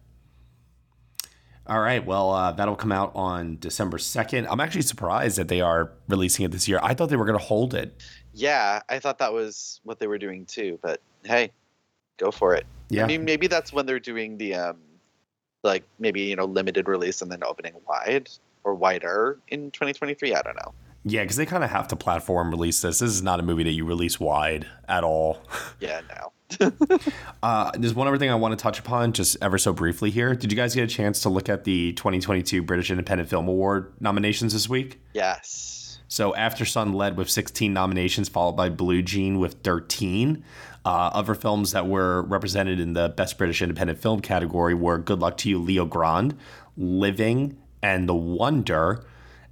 All right. Well, uh, that'll come out on December 2nd. I'm actually surprised that they are releasing it this year. I thought they were going to hold it. Yeah, I thought that was what they were doing too, but hey, go for it. Yeah. I mean maybe that's when they're doing the um like maybe, you know, limited release and then opening wide or wider in 2023. I don't know. Yeah, because they kind of have to platform release this. This is not a movie that you release wide at all. Yeah, no. Uh, there's one other thing I want to touch upon just ever so briefly here. Did you guys get a chance to look at the 2022 British Independent Film Award nominations this week? Yes. So Aftersun led with 16 nominations, followed by Blue Jean with 13. Uh, other films that were represented in the Best British Independent Film category were Good Luck to You, Leo Grande, Living, and The Wonder.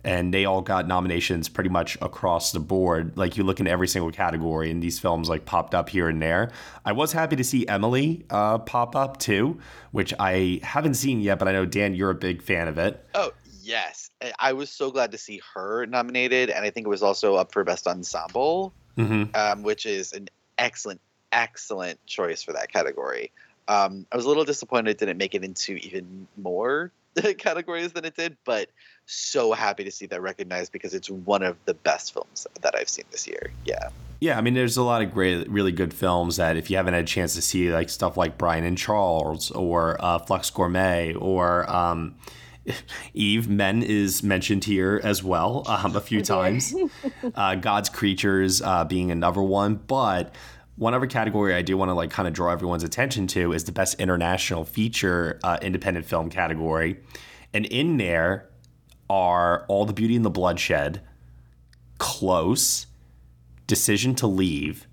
And they all got nominations pretty much across the board. Like you look in every single category, and these films like popped up here and there. I was happy to see Emily uh, pop up too, which I haven't seen yet, but I know Dan, you're a big fan of it. Oh, yes. I- I was so glad to see her nominated and I think it was also up for best ensemble. Mm-hmm. um, which is an excellent, excellent choice for that category. Um, I was a little disappointed it didn't make it into even more categories than it did, but so happy to see that recognized because it's one of the best films that I've seen this year. Yeah. Yeah, I mean, there's a lot of great, really good films that if you haven't had a chance to see, like stuff like Brian and Charles or uh, Flux Gourmet or um, Eve Men is mentioned here as well um, a few times. uh, God's Creatures uh, being another one, but one other category I do want to like kind of draw everyone's attention to is the best international feature uh, independent film category, and in there are All the Beauty and the Bloodshed, Close. Decision to Leave,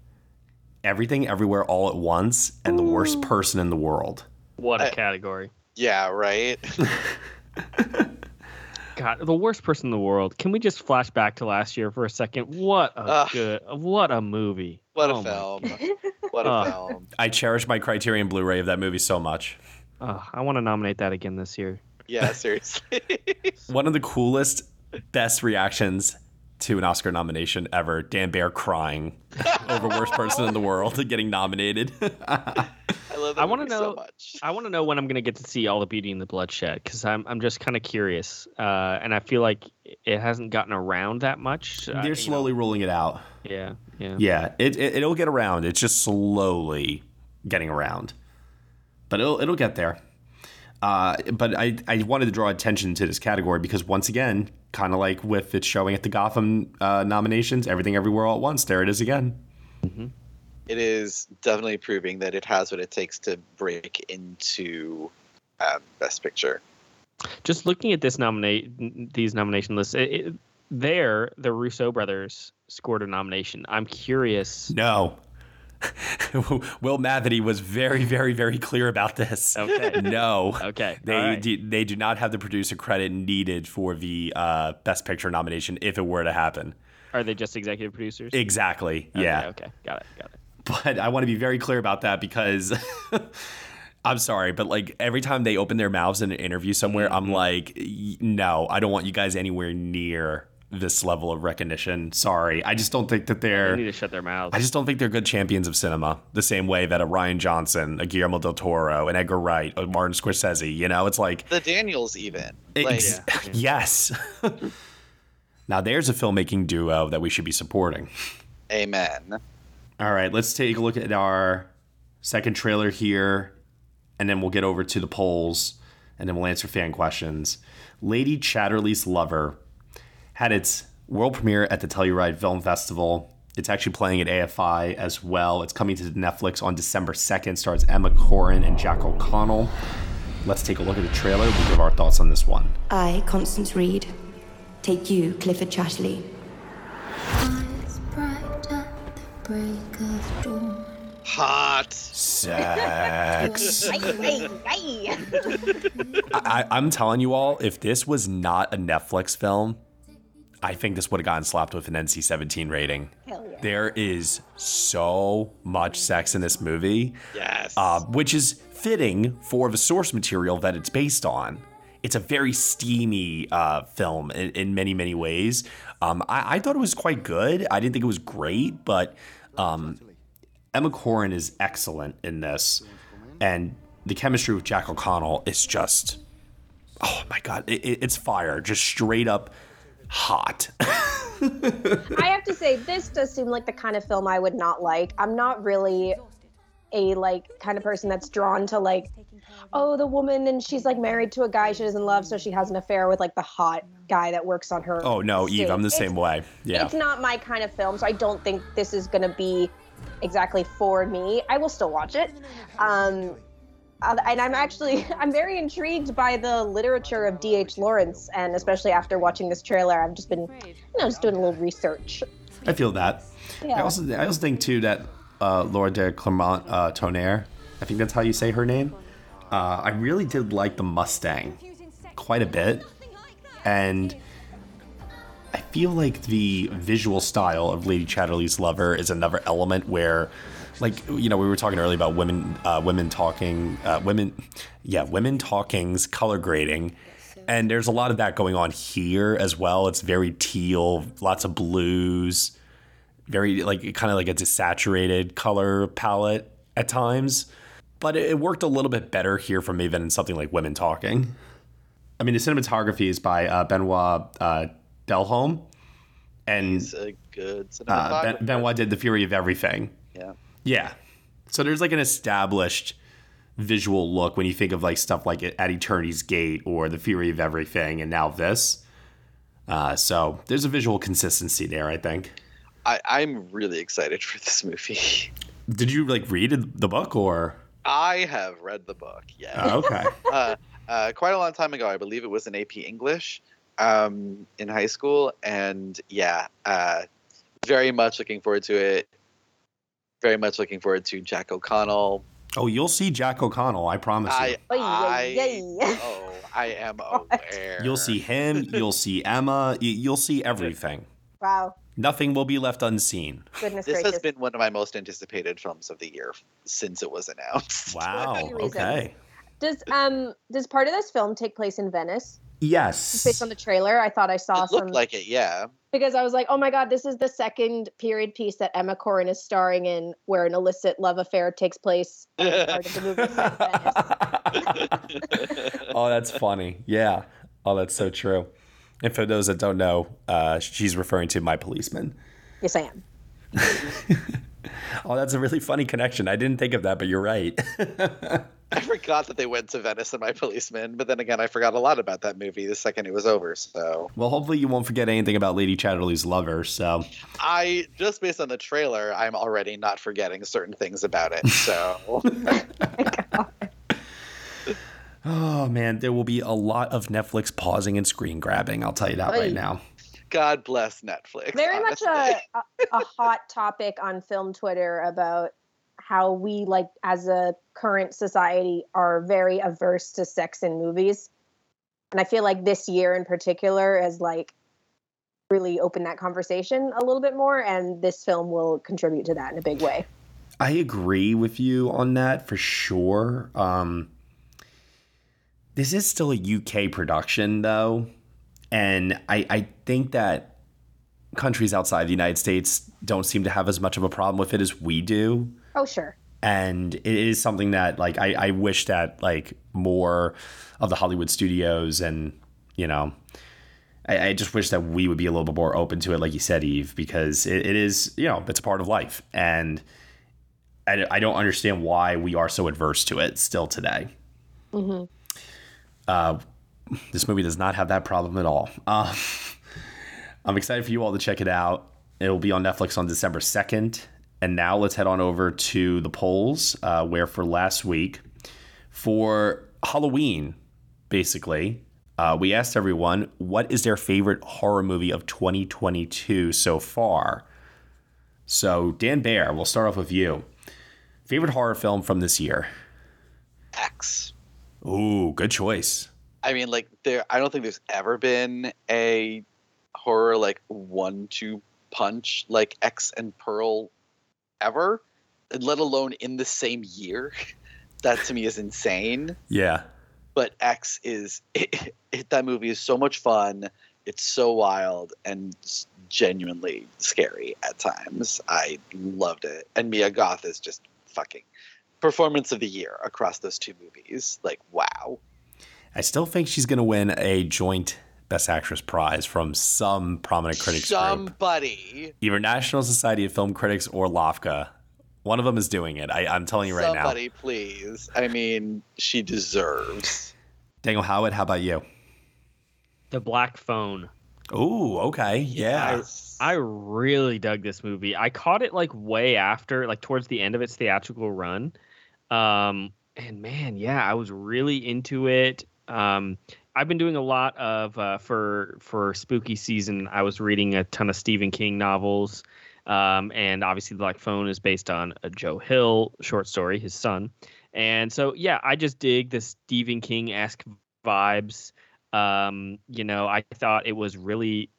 Everything Everywhere All at Once, and The Worst Person in the World. What a I- category. Yeah, right. God, the worst person in the world. Can we just flash back to last year for a second? What a Ugh. good, what a movie. What a Oh my film. What a Ugh. film. I cherish my Criterion Blu ray of that movie so much. Uh, I want to nominate that again this year. Yeah, seriously. One of the coolest, best reactions to an Oscar nomination ever Dan Bayer crying over Worst Person in the World getting nominated. I love that I want to movie so much. I want to know when I'm going to get to see all the beauty and the bloodshed because I'm I'm just kind of curious, uh, and I feel like it hasn't gotten around that much. Uh, They're you know, slowly rolling it out. yeah, yeah. Yeah, it, it it'll get around. It's just slowly getting around, but it'll it'll get there. Uh, but I I wanted to draw attention to this category because once again, kind of like with it showing at the Gotham uh, nominations, everything everywhere all at once. There it is again. It is definitely proving that it has what it takes to break into um, Best Picture. Just looking at this nominate these nomination lists, it, it, there the Russo brothers scored a nomination. I'm curious. No. Will Mavity was very, very, very clear about this. Okay. No. Okay. They right. do, they do not have the producer credit needed for the uh, Best Picture nomination if it were to happen. Are they just executive producers? Exactly. Okay, yeah. Okay. Got it. Got it. But I want to be very clear about that because I'm sorry, but like every time they open their mouths in an interview somewhere, I'm Mm-hmm. like, no, I don't want you guys anywhere near this level of recognition. Sorry, I just don't think that they're. They need to shut their mouths. I just don't think they're good champions of cinema. The same way that a Rian Johnson, a Guillermo del Toro, an Edgar Wright, a Martin Scorsese. You know, it's like The Daniels, even. Like, Ex- yes. now there's a filmmaking duo that we should be supporting. amen. All right, let's take a look at our second trailer here, and then we'll get over to the polls, and then we'll answer fan questions. Lady Chatterley's Lover had its world premiere at the Telluride Film Festival. It's actually playing at AFI as well. It's coming to Netflix on December 2nd. Stars Emma Corrin and Jack O'Connell. Let's take a look at the trailer. We'll give our thoughts on this one. I, Constance Reid, take you, Clifford Chatterley. Hot. Sex. I, I'm telling you all, if this was not a Netflix film, I think this would have gotten slapped with an NC 17 rating. Hell yeah. There is so much sex in this movie. Yes. Uh, which is fitting for the source material that it's based on. It's a very steamy uh, film in, in many, many ways. Um, I, I thought it was quite good. I didn't think it was great, but um, Emma Corrin is excellent in this. And the chemistry with Jack O'Connell is just, oh my God, it, it- it's fire. Just straight up hot. I have to say, this does seem like the kind of film I would not like. I'm not really a like kind of person that's drawn to like, oh, the woman and she's like married to a guy she doesn't love, so she has an affair with like the hot guy that works on her. oh no, Eve. I'm the It's- same way. Yeah. It's not my kind of film, so I don't think this is going to be exactly for me. I will still watch it. Um, uh, and I'm actually I'm very intrigued by the literature of D.H. Lawrence, and especially after watching this trailer, I've just been, you know, just doing a little research. I feel that. I also I also think too that uh, Laura de Clermont uh, Tonnerre, I think that's how you say her name. Uh, I really did like the Mustang quite a bit, and I feel like the visual style of Lady Chatterley's Lover is another element where, like you know, we were talking earlier about women, uh, women talking, uh, women, yeah, women talking's color grading. And there's a lot of that going on here as well. It's very teal, lots of blues, very like kind of like a desaturated color palette at times. But it, worked a little bit better here for me than in something like Women Talking. I mean, the cinematography is by uh, Benoit uh, Delhomme, and He's a good uh, ben- Benoit did The Theory of Everything. yeah. Yeah. So there's like an established visual look when you think of like stuff like At Eternity's Gate or The Theory of Everything, and now this. Uh, so there's a visual consistency there, I think. I, I'm really excited for this movie. Did you like read the book or? I have read the book, yeah. Oh, okay. uh, uh, quite a long time ago. I believe it was in AP English um, in high school, and yeah, uh, very much looking forward to it. Very much looking forward to Jack O'Connell. Oh, you'll see Jack O'Connell, I promise you. I, I, oy, oy. oh, I am aware. You'll see him, you'll see Emma, you'll see everything. Wow, Nothing will be left unseen. goodness This gracious! has been one of my most anticipated films of the year since it was announced. Wow. Okay. Does um does part of this film take place in Venice? Yes. Based on the trailer, I thought I saw It some looked like it, yeah. Because I was like, oh my god, this is the second period piece that Emma Corrin is starring in, where an illicit love affair takes place. part of the movie set in Venice. oh, that's funny. Yeah. Oh, that's so true. And for those that don't know, uh, she's referring to My Policeman. Yes, I am. Oh, that's a really funny connection. I didn't think of that, but you're right. I forgot that they went to Venice and My Policeman, but then again, I forgot a lot about that movie the second it was over. So well, hopefully you won't forget anything about Lady Chatterley's lover. So, I just based on the trailer, I'm already not forgetting certain things about it. So oh man, there will be a lot of Netflix pausing and screen grabbing. I'll tell you that Oy. right now. God bless Netflix. Very much honestly. a, a, a hot topic on film Twitter about how we like as a current society are very averse to sex in movies. And I feel like this year in particular has like really opened that conversation a little bit more and this film will contribute to that in a big way. I agree with you on that for sure. Um, this is still a UK production, though, and I, I think that countries outside the United States don't seem to have as much of a problem with it as we do. Oh, sure. And it is something that like I, I wish that like more of the Hollywood studios and you know I, I just wish that we would be a little bit more open to it, like you said, Eve, because it, it is, you know, it's a part of life. And I, I don't understand why we are so adverse to it still today. Mm-hmm. Uh, this movie does not have that problem at all. Uh, I'm excited for you all to check it out. It'll be on Netflix on December 2nd. And now let's head on over to the polls, uh, where for last week, for Halloween, basically, uh, we asked everyone what is their favorite horror movie of 2022 so far. So, Dan Bayer, we'll start off with you. Favorite horror film from this year? X. Ooh, good choice. I mean, like there. I don't think there's ever been a horror like one-two punch like X and Pearl ever, let alone in the same year. that to me is insane. Yeah. But X is it, it, that movie is so much fun. It's so wild and genuinely scary at times. I loved it, and Mia Goth is just fucking performance of the year across those two movies. Like wow. I still think she's going to win a joint Best Actress prize from some prominent critics Somebody. group, either National Society of Film Critics or LAFCA. One of them is doing it. I, I'm telling you right Somebody, now. Somebody, please. I mean, she deserves. Daniel Howat, how about you? The Black Phone. Ooh, okay, yeah. I, I really dug this movie. I caught it like way after, like towards the end of its theatrical run. Um, and man, yeah, I was really into it. Um, I've been doing a lot of uh, for for spooky season. I was reading a ton of Stephen King novels, um, and obviously, The Black Phone is based on a Joe Hill short story, his son. And so, yeah, I just dig the Stephen King esque vibes. Um, you know, I thought it was really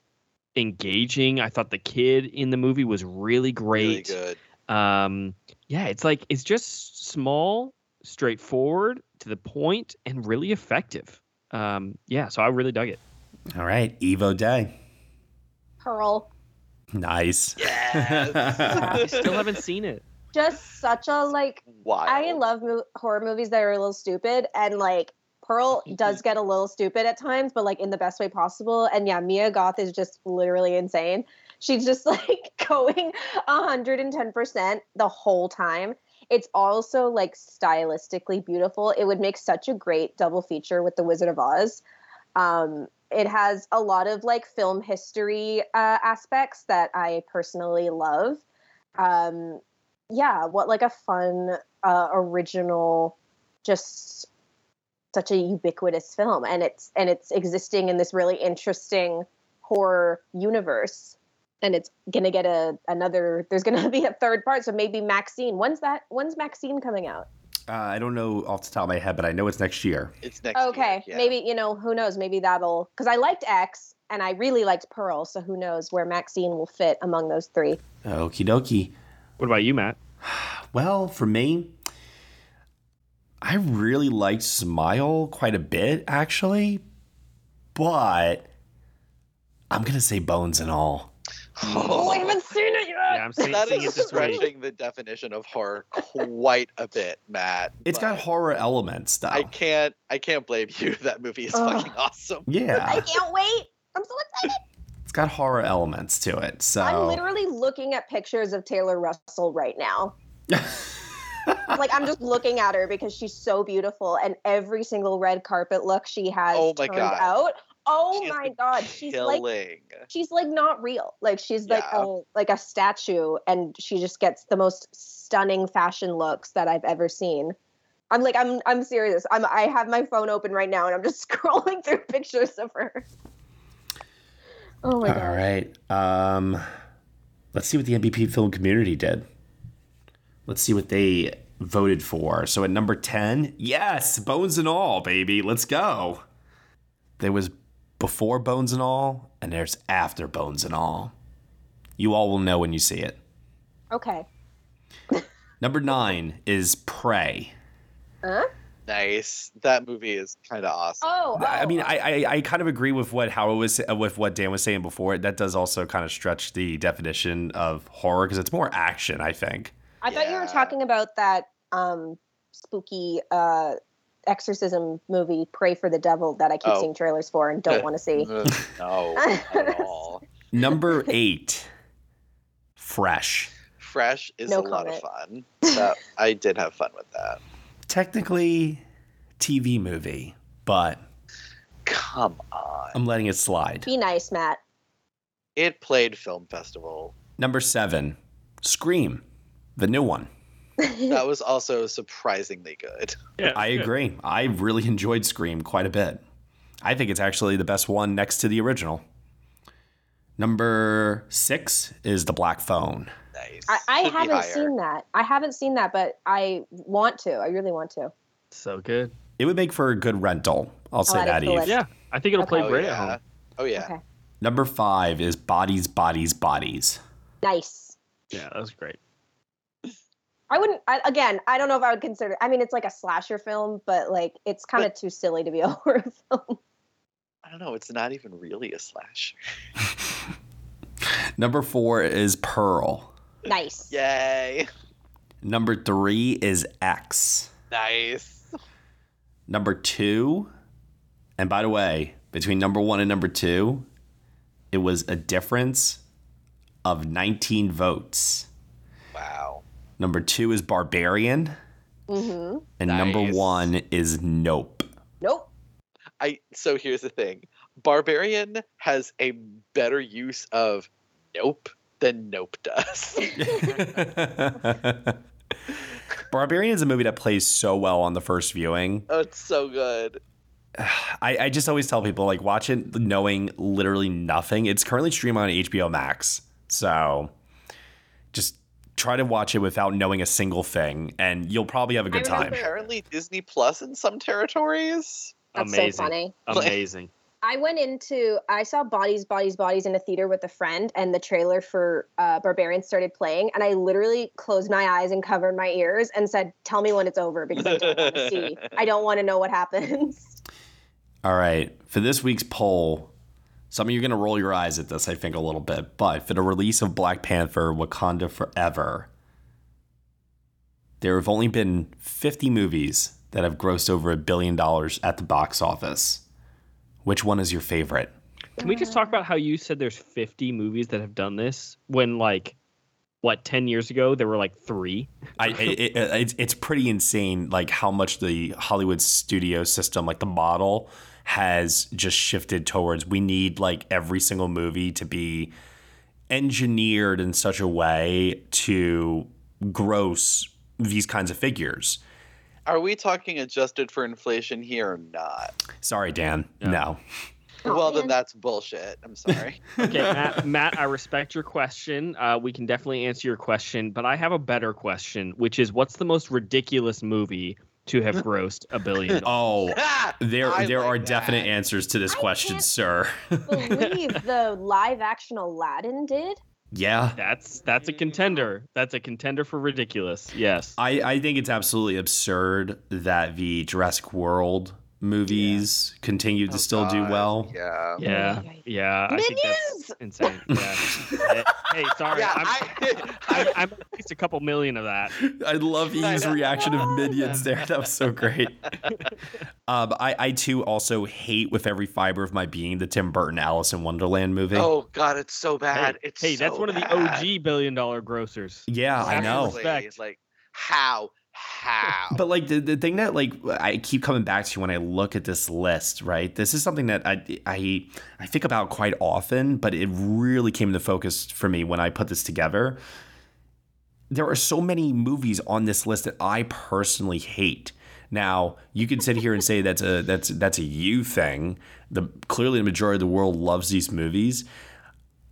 engaging. I thought the kid in the movie was really great. Really good. Um, yeah, it's like it's just small, straightforward, to the point, and really effective. Um, yeah, so I really dug it. All right, Evo Day. Pearl. Nice. Yeah. I still haven't seen it. Just such a like. Wild. I love mo- horror movies that are a little stupid, and like Pearl does get a little stupid at times, but like in the best way possible. And yeah, Mia Goth is just literally insane. She's just like going 110% the whole time. It's also like stylistically beautiful. It would make such a great double feature with The Wizard of Oz. Um, it has a lot of like film history uh, aspects that I personally love. Um, yeah, what like a fun, uh, original, just such a ubiquitous film, and it's and it's existing in this really interesting horror universe and it's gonna get a another there's gonna be a third part so maybe maxine when's that when's maxine coming out Uh, I don't know off the top of my head, but I know it's next year. It's next okay year, yeah. maybe you know who knows maybe that'll because i liked x and i really liked pearl so who knows where maxine will fit among those three Okie dokie. What about you, Matt? Well, for me, I really liked Smile quite a bit, actually. But I'm going to say Bones and All. Oh i haven't seen it yet Yeah, I'm seeing, That seeing is it this week. stretching the definition of horror quite a bit, Matt. It's got horror elements, though. I can't. I can't blame you. That movie is Ugh. fucking awesome. Yeah, I can't wait i'm so excited it's got horror elements to it. So i'm literally looking at pictures of taylor russell right now like i'm just looking at her because she's so beautiful and every single red carpet look she has Oh my turned God. out oh She my god she's like she's like not real like she's like Yeah. a like a statue and she just gets the most stunning fashion looks that i've ever seen i'm like i'm i'm serious i'm i have my phone open right now and i'm just scrolling through pictures of her oh my All god right. Um, let's see what the NBP film community did. Let's see what they voted for. So at number 10, yes, Bones and All, baby. Let's go. There was before Bones and All, and there's after Bones and All. You all will know when you see it. okay Number nine is Prey. huh Nice. That movie is kind of awesome. Oh, I mean, I, I I kind of agree with what Howat was uh, with what Dan was saying before. That does also kind of stretch the definition of horror because it's more action. I think. I thought you were talking about that um, spooky uh, exorcism movie, Pray for the Devil, that I keep Oh. seeing trailers for and don't want to see. no, at all. Number eight, Fresh. Fresh is No a lot of fun. That, I did have fun with that. Technically, TV movie, but Come on. I'm letting it slide. Be nice, Matt. It played film festival. Number seven, Scream, the new one. That was also surprisingly good. Yeah, I agree. I really enjoyed Scream quite a bit. I think it's actually the best one next to the original. Number six is The Black Phone. Nice. I, I haven't higher. seen that. I haven't seen that, but I want to. I really want to. So good. It would make for a good rental. I'll oh, say add it that, to Eve. list. Yeah, I think it'll play Okay. great Oh, at home. yeah. Oh yeah. Okay. Number five is Bodies, Bodies, Bodies. Nice. Yeah, that was great. I wouldn't. I, again, I don't know if I would consider. I mean, it's like a slasher film, but like it's kind of too silly to be a horror film. I don't know. It's not even really a slash. Number four is Pearl. Nice. Yay. Number three is X. Nice. Number two, and by the way, between number one and number two, it was a difference of 19 votes. Wow. Number two is Barbarian, Mm-hmm. and number one is Nope. Nope. I so here's the thing. Barbarian has a better use of nope than nope does. Barbarian is a movie that plays so well on the first viewing. oh, it's so good. I, I just always tell people like watch it knowing literally nothing. It's currently streaming on HBO Max, so just try to watch it without knowing a single thing, and you'll probably have a good time. Apparently Disney Plus in some territories. That's so funny. Amazing. I went into I saw Bodies, Bodies, Bodies in a theater with a friend, and the trailer for uh, Barbarian started playing, and I literally closed my eyes and covered my ears and said, "Tell me when it's over because I don't want to see. I don't want to know what happens." All right, for this week's poll, some of you are gonna roll your eyes at this, I think, a little bit, but for the release of Black Panther: Wakanda Forever, there have only been 50 movies that have grossed over a billion dollars at the box office. Which one is your favorite? Can we just talk about how you said there's 50 movies that have done this when like what 10 years ago there were like 3? I, it, it, it's, it's pretty insane, like how much the Hollywood studio system, like the model, has just shifted towards. We need like every single movie to be engineered in such a way to gross these kinds of figures. Are we talking adjusted for inflation here or not? Sorry, Dan. No. well, then that's bullshit. I'm sorry. Okay, Matt, Matt, I respect your question. Uh, we can definitely answer your question, but I have a better question, which is what's the most ridiculous movie to have grossed a billion? Oh, there I there like are that. definite answers to this question, sir. Believe the live action Aladdin did. yeah. That's that's a contender. That's a contender for ridiculous. Yes. I, I think it's absolutely absurd that the Jurassic World movies continue to still do well. Yeah. Yeah, yeah. I think that's insane. Yeah. hey, sorry. Yeah, I'm, I, I'm, I'm at least a couple million of that. I love Eve's reaction of minions there. That was so great. um, I, I too also hate with every fiber of my being the Tim Burton Alice in Wonderland movie. oh god, it's so Hey, bad. it's hey, that's so one of the. OG billion dollar grossers. yeah, I know. It's Like how? How? But like the, the thing that like I keep coming back to when I look at this list, right? This is something that I I I think about quite often, but it really came into focus for me when I put this together. There are so many movies on this list that I personally hate. Now, you can sit here and say that's a that's that's a you thing. The clearly the majority of the world loves these movies.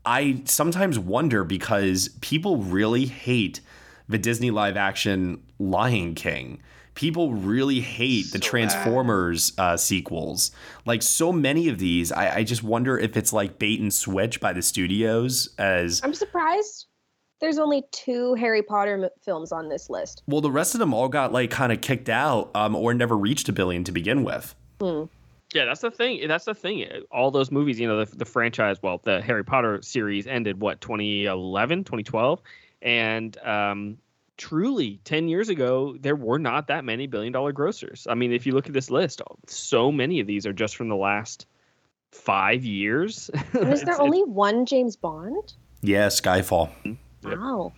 I sometimes wonder because people really hate the Disney live action Lion King. People really hate the Transformers uh, sequels. Like so many of these, I, I just wonder if it's like bait and switch by the studios as I'm surprised there's only two Harry Potter m- films on this list. Well, the rest of them all got like kind of kicked out um, or never reached a billion to begin with. Hmm. Yeah, that's the thing. That's the thing. All those movies, you know, the, the franchise, well, the Harry Potter series ended what 2011, 2012, and um, truly 10 years ago there were not that many billion dollar grossers. I mean, if you look at this list, so many of these are just from the last 5 years. was there only one James Bond? Yeah, Skyfall. Wow.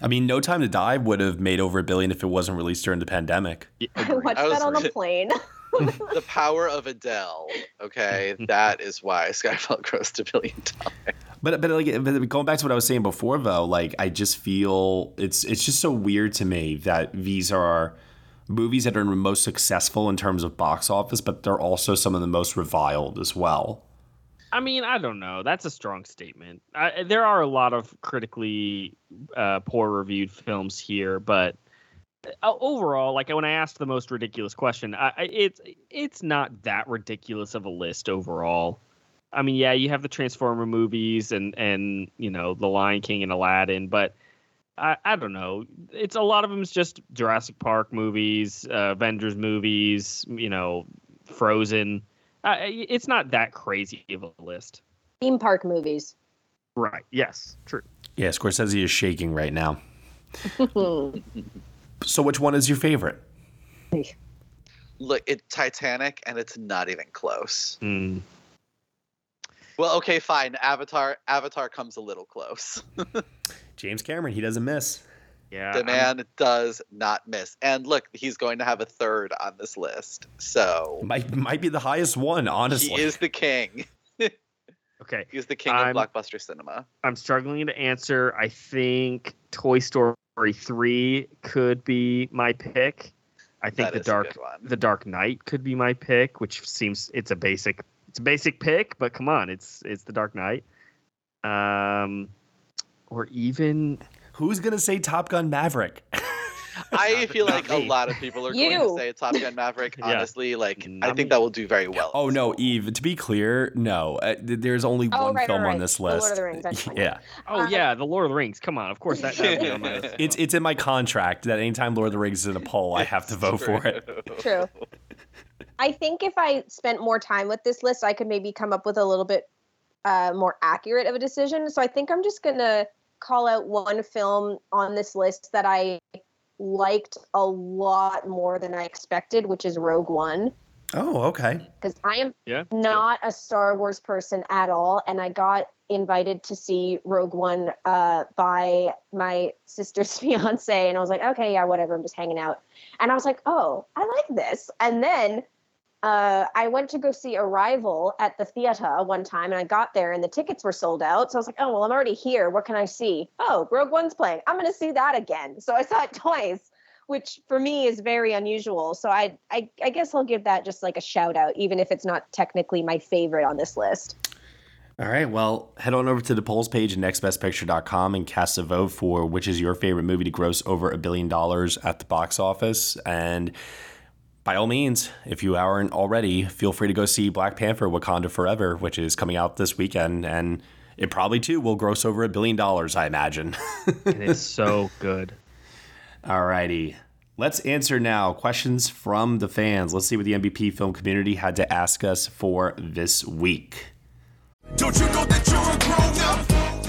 I mean, No Time to Die would have made over a billion if it wasn't released during the pandemic. I watched I that on a plane. the power of Adele. Okay, that is why Skyfall grossed a billion dollars. But but like but going back to what I was saying before though, like I just feel it's it's just so weird to me that these are movies that are most successful in terms of box office, but they're also some of the most reviled as well. I mean, I don't know. That's a strong statement. I, there are a lot of critically uh, poor reviewed films here, but uh, overall, like when I asked the most ridiculous question, I, I, it's it's not that ridiculous of a list overall. I mean, yeah, you have the Transformer movies and and you know the Lion King and Aladdin, but I, I don't know. It's a lot of them is just Jurassic Park movies, uh, Avengers movies, you know, Frozen. Uh, it's not that crazy of a list. Theme park movies. Right. Yes. True. Yeah, Scorsese is shaking right now. So which one is your favorite? Look, it's Titanic, and it's not even close. Mm. Well, okay, fine. Avatar. Avatar comes a little close. James Cameron, he doesn't miss. Yeah. the man does not miss. And look, he's going to have a third on this list. So Might might be the highest one, honestly. he is the king. Okay. He's the king I'm- of blockbuster cinema. I'm struggling to answer. I think Toy Story 3 could be my pick. I think That the Dark the Dark Knight could be my pick, which seems it's a basic it's a basic pick, but come on, it's it's the Dark Knight. Um or even Who's gonna say Top Gun Maverick? I feel like a lot of people are going to say Top Gun Maverick. Yeah. Honestly, like I think me. that will do very well. Oh no, Eve. To be clear, no. Uh, there's only Oh, one right, film right, on right. this The Lord of list. the Rings, that's fine. yeah, Oh Uh, yeah, the Lord of the Rings. Come on, of course that that be on my list. it's it's in my contract that anytime Lord of the Rings is in a poll, I have to vote for it. True. I think if I spent more time with this list, I could maybe come up with a little bit uh, more accurate of a decision. So I think I'm just gonna call out one film on this list that I liked a lot more than I expected, which is Rogue One. Oh, okay. Because I am Yeah. not a Star Wars person at all, and I got invited to see Rogue One uh, by my sister's fiance, and I was like, okay, yeah, whatever, I'm just hanging out. And I was like, oh, I like this. And then uh, I went to go see Arrival at the theater one time, and I got there, and the tickets were sold out. So I was like, oh, well, I'm already here. What can I see? Oh, Rogue One's playing. I'm going to see that again. So I saw it twice. Which for me is very unusual. So I, I I guess I'll give that just like a shout out, even if it's not technically my favorite on this list. All right. Well, head on over to the polls page at nextbestpicture.com and cast a vote for which is your favorite movie to gross over a billion dollars at the box office. And by all means, if you aren't already, feel free to go see Black Panther Wakanda Forever, which is coming out this weekend. And it probably too will gross over a billion dollars, I imagine. And it's so good. All righty. Let's answer now questions from the fans. Let's see what the NBP film community had to ask us for this week. Don't you know that you're a grown up?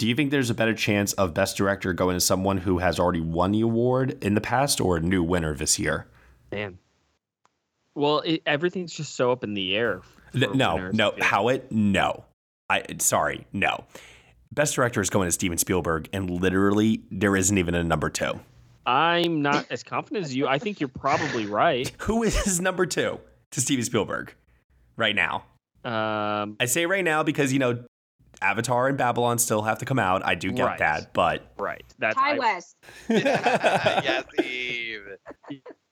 do you think there's a better chance of Best Director going to someone who has already won the award in the past or a new winner this year? Man. Well, it, everything's just so up in the air. Th- no, no, Howat, no. I sorry, no. Best director is going to Steven Spielberg, and literally there isn't even a number two. I'm not as confident as you. I think you're probably right. Who is number two to Steven Spielberg right now? Um, I say right now because you know Avatar and Babylon still have to come out. I do get Right. that, but right. That's Ti I- West. yes, Eve.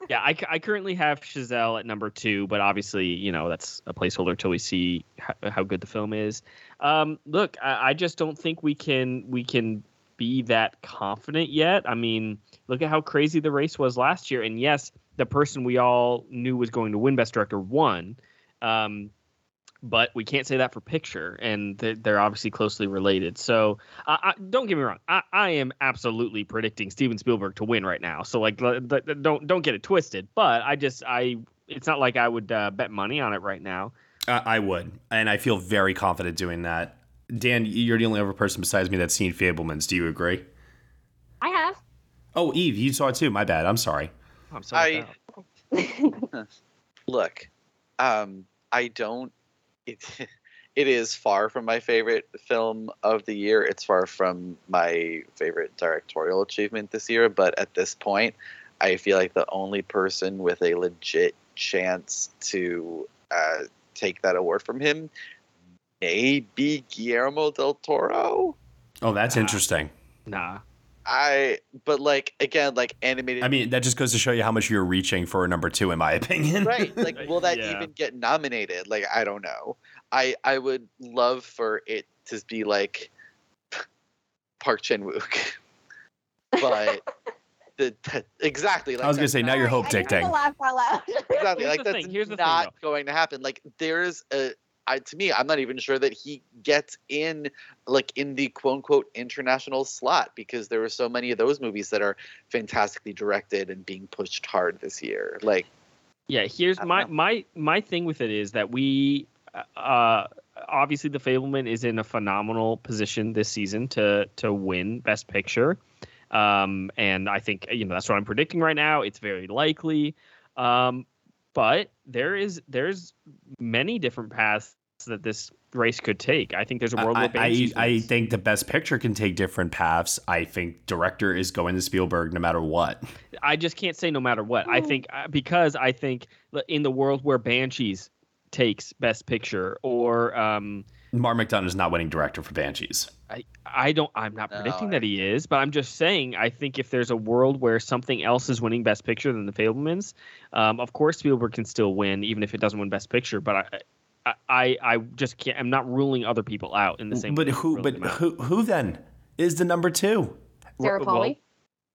Yeah, I, I currently have Chazelle at number two, but obviously, you know, that's a placeholder till we see how, how good the film is. Um, look, I, I just don't think we can we can be that confident yet. I mean, look at how crazy the race was last year, and yes, the person we all knew was going to win Best Director won. Um, but we can't say that for picture, and they're, they're obviously closely related. So, I, I, don't get me wrong, I, I am absolutely predicting Steven Spielberg to win right now. So, like, l- l- don't don't get it twisted. But I just I, it's not like I would uh, bet money on it right now. uh, I would, and I feel very confident doing that. Dan, you're the only other person besides me that's seen Fabelmans. Do you agree? I have. Oh, Eve, you saw it too. My bad. I'm sorry. I'm sorry. I look. Um, I don't. It it is far from my favorite film of the year. It's far from my favorite directorial achievement this year. But at this point, I feel like the only person with a legit chance to uh, take that award from him may be Guillermo del Toro. Oh, that's interesting. Nah. I but like again like animated I mean, that just goes to show you how much you're reaching for a number two, in my opinion. right like will that Yeah. even get nominated like i don't know i i would love for it to be like park chan-wook but the, the exactly like I was gonna say now you're hope I have to dictating. laugh out loud. exactly Here's like that's thing, here's the thing, not going to happen like there's a I, to me i'm not even sure that he gets in like in the quote unquote international slot because there were so many of those movies that are fantastically directed and being pushed hard this year like Yeah, here's my know. my my thing with it is that we uh obviously the Fabelman is in a phenomenal position this season to to win best picture. Um and I think you know that's what I'm predicting right now. It's very likely. Um but there is there's many different paths that this race could take. I think there's a world I, where I, I think the best picture can take different paths. I think director is going to Spielberg no matter what. I just can't say no matter what. I think uh, because I think in the world where Banshees takes Best Picture or um, Mark McDonagh is not winning director for Banshees. I I don't I'm not No, predicting I- that he is, but I'm just saying I think if there's a world where something else is winning Best Picture than The Fabelmans, um, of course Spielberg can still win even if it doesn't win Best Picture. But I. I, I I just can't. I'm not ruling other people out in the same. But way who? But ruling them out. who? Who then is the number two? Sarah Well, Polley.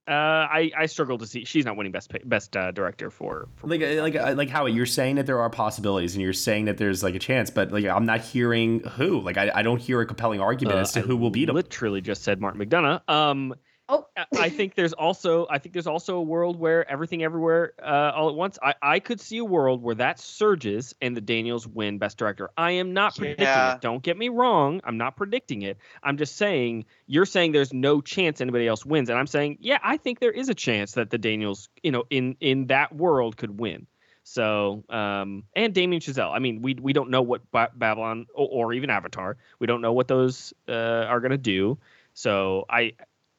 Uh, I I struggle to see. She's not winning best best uh, director for. for Like, like, like, how you're saying that there are possibilities, and you're saying that there's like a chance, but like I'm not hearing who. Like, I, I don't hear a compelling argument Uh, as to I who will beat him. Literally just said Martin McDonagh. Um, Oh. I- I think there's also I think there's also a world where everything everywhere uh, all at once. I, I could see a world where that surges and the Daniels win best director. I am not predicting Yeah. it. Don't get me wrong. I'm not predicting it. I'm just saying you're saying there's no chance anybody else wins, and I'm saying yeah, I think there is a chance that the Daniels, you know, in in that world could win. So, um, and Damien Chazelle. I mean, we we don't know what ba- Babylon or, or even Avatar. We don't know what those uh, are going to do. So, I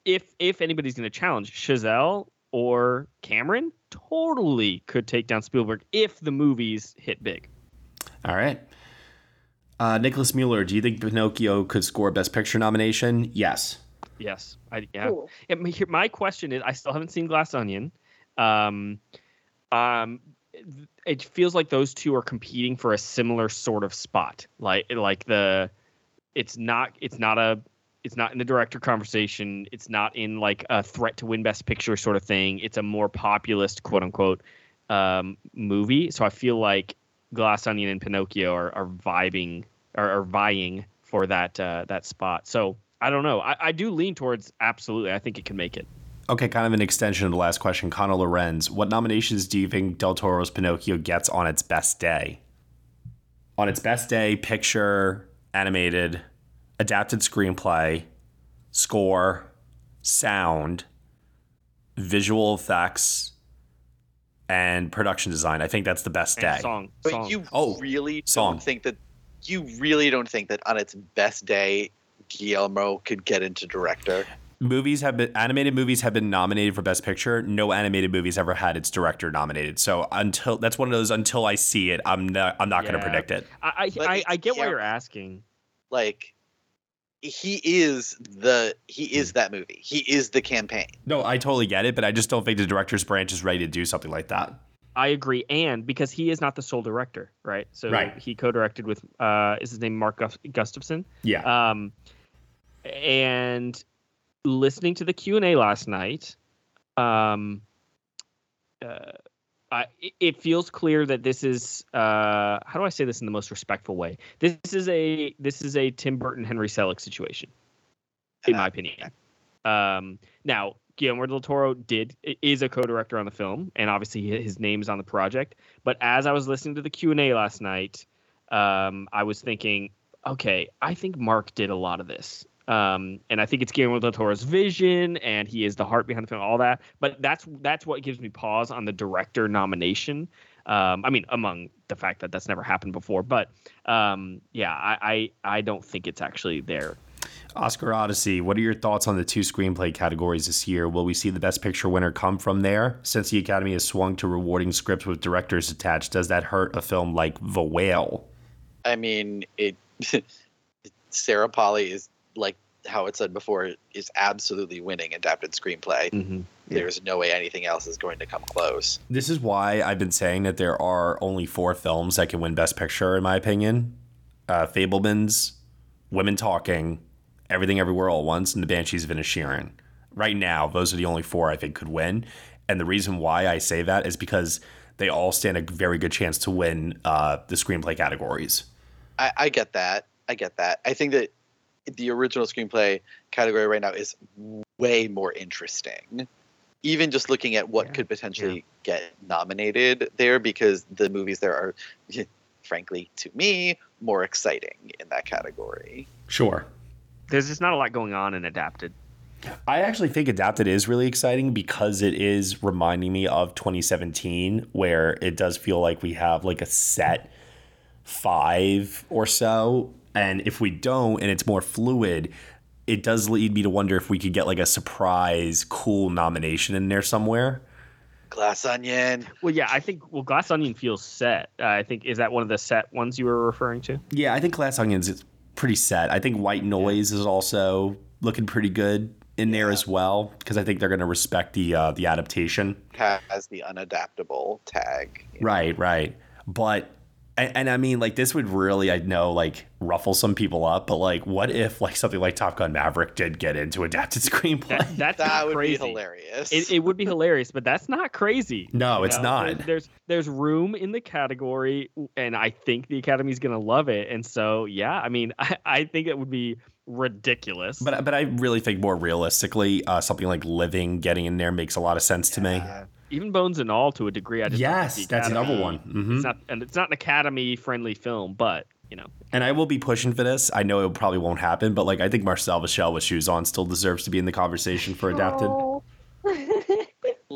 if if anybody's going to challenge Chazelle or Cameron, totally could take down Spielberg if the movies hit big. All right. Uh, Nicholas Mueller, do you think Pinocchio could score Best Picture nomination? Yes. Yes, I yeah. Cool. Yeah, my- My question is, I still haven't seen Glass Onion. Um, um, it feels like those two are competing for a similar sort of spot. Like like the, it's not it's not a it's not in the director conversation. It's not in like a threat to win Best Picture sort of thing. It's a more populist quote unquote um, movie. So I feel like Glass Onion and Pinocchio are, are vibing are, are vying for that uh, that spot. So I don't know. I, I do lean towards absolutely. I think it can make it. Okay, kind of an extension of the last question. Connor Lorenz, what nominations do you think Del Toro's Pinocchio gets on its best day? On its best day, picture, animated, adapted screenplay, score, sound, visual effects, and production design. I think that's the best And day. song. But song. you Oh, really song. don't think that you really don't think that on its best day Guillermo could get into director. Movies have been animated movies have been nominated for best picture. No animated movies ever had its director nominated. So until that's one of those until I see it, I'm not I'm not going to predict it. I I, I, I get why Guillermo. you're asking. Like he is the he is Hmm. that movie. He is the campaign. No, I totally get it, but I just don't think the director's branch is ready to do something like that. I agree, and because he is not the sole director, right? So Right. he co-directed with uh, is his name Mark Gus- Gustafson? Yeah. Um, and listening to the Q and A last night, um, uh, I, it- feels clear that this is uh, how do I say this in the most respectful way? This is a this is a Tim Burton Henry Selick situation, in my opinion. Um, now Guillermo del Toro did is a co-director on the film, and obviously his name is on the project. But as I was listening to the Q and A last night, um, I was thinking, okay, I think Mark did a lot of this. Um, and I think it's Guillermo del Toro's vision, and he is the heart behind the film, all that. But that's that's what gives me pause on the director nomination. Um, I mean, among the fact that that's never happened before, but um, yeah, I, I I don't think it's actually there. Oscar Odyssey, what are your thoughts on the two screenplay categories this year? Will we see the Best Picture winner come from there? Since the Academy has swung to rewarding scripts with directors attached, does that hurt a film like The Whale? I mean, it. Sarah Polley is like Howat said before is absolutely winning adapted screenplay. Mm-hmm. There's no way anything else is going to come close. This is why I've been saying that there are only four films that can win Best Picture, in my opinion uh, Fabelmans, Women Talking, Everything Everywhere All at Once, and The Banshees of Inisherin. Right now, those are the only four I think could win. And the reason why I say that is because they all stand a very good chance to win uh, the screenplay categories. I, I get that. I get that. I think that the original screenplay category right now is way more interesting. Even just looking at what could potentially get nominated there, because the movies there are, frankly, to me, more exciting in that category. Sure. There's just not a lot going on in adapted. I actually think Adapted is really exciting because it is reminding me of 2017, where it does feel like we have like a set five or so. And if we don't, and it's more fluid, it does lead me to wonder if we could get like a surprise, cool nomination in there somewhere. Glass Onion. Well, yeah, I think well, Glass Onion feels set. Uh, I think is that one of the set ones you were referring to? Yeah, I think Glass Onions is pretty set. I think White Noise is also looking pretty good in there as well because I think they're going to respect the uh, the adaptation. Has the unadaptable tag. Right, right. But and, and I mean like this would really I know like ruffle some people up, but like what if like something like Top Gun Maverick did get into adapted screenplay? That, that's That not would crazy. be hilarious. It, it would be hilarious, but that's not crazy. No, it's know? not. There's, there's there's room in the category, and I think the Academy's gonna love it. And so, yeah, I mean, I, I think it would be ridiculous. But but I really think more realistically, uh, something like Living getting in there makes a lot of sense to me. Even Bones and All, to a degree, I just don't Yes, that's another Academy- one. Mhm. It's not, and it's not an Academy friendly film, but you know, And I will be pushing for this. I know it probably won't happen, but like I think Marcel the Shell with shoes on still deserves to be in the conversation for adapted.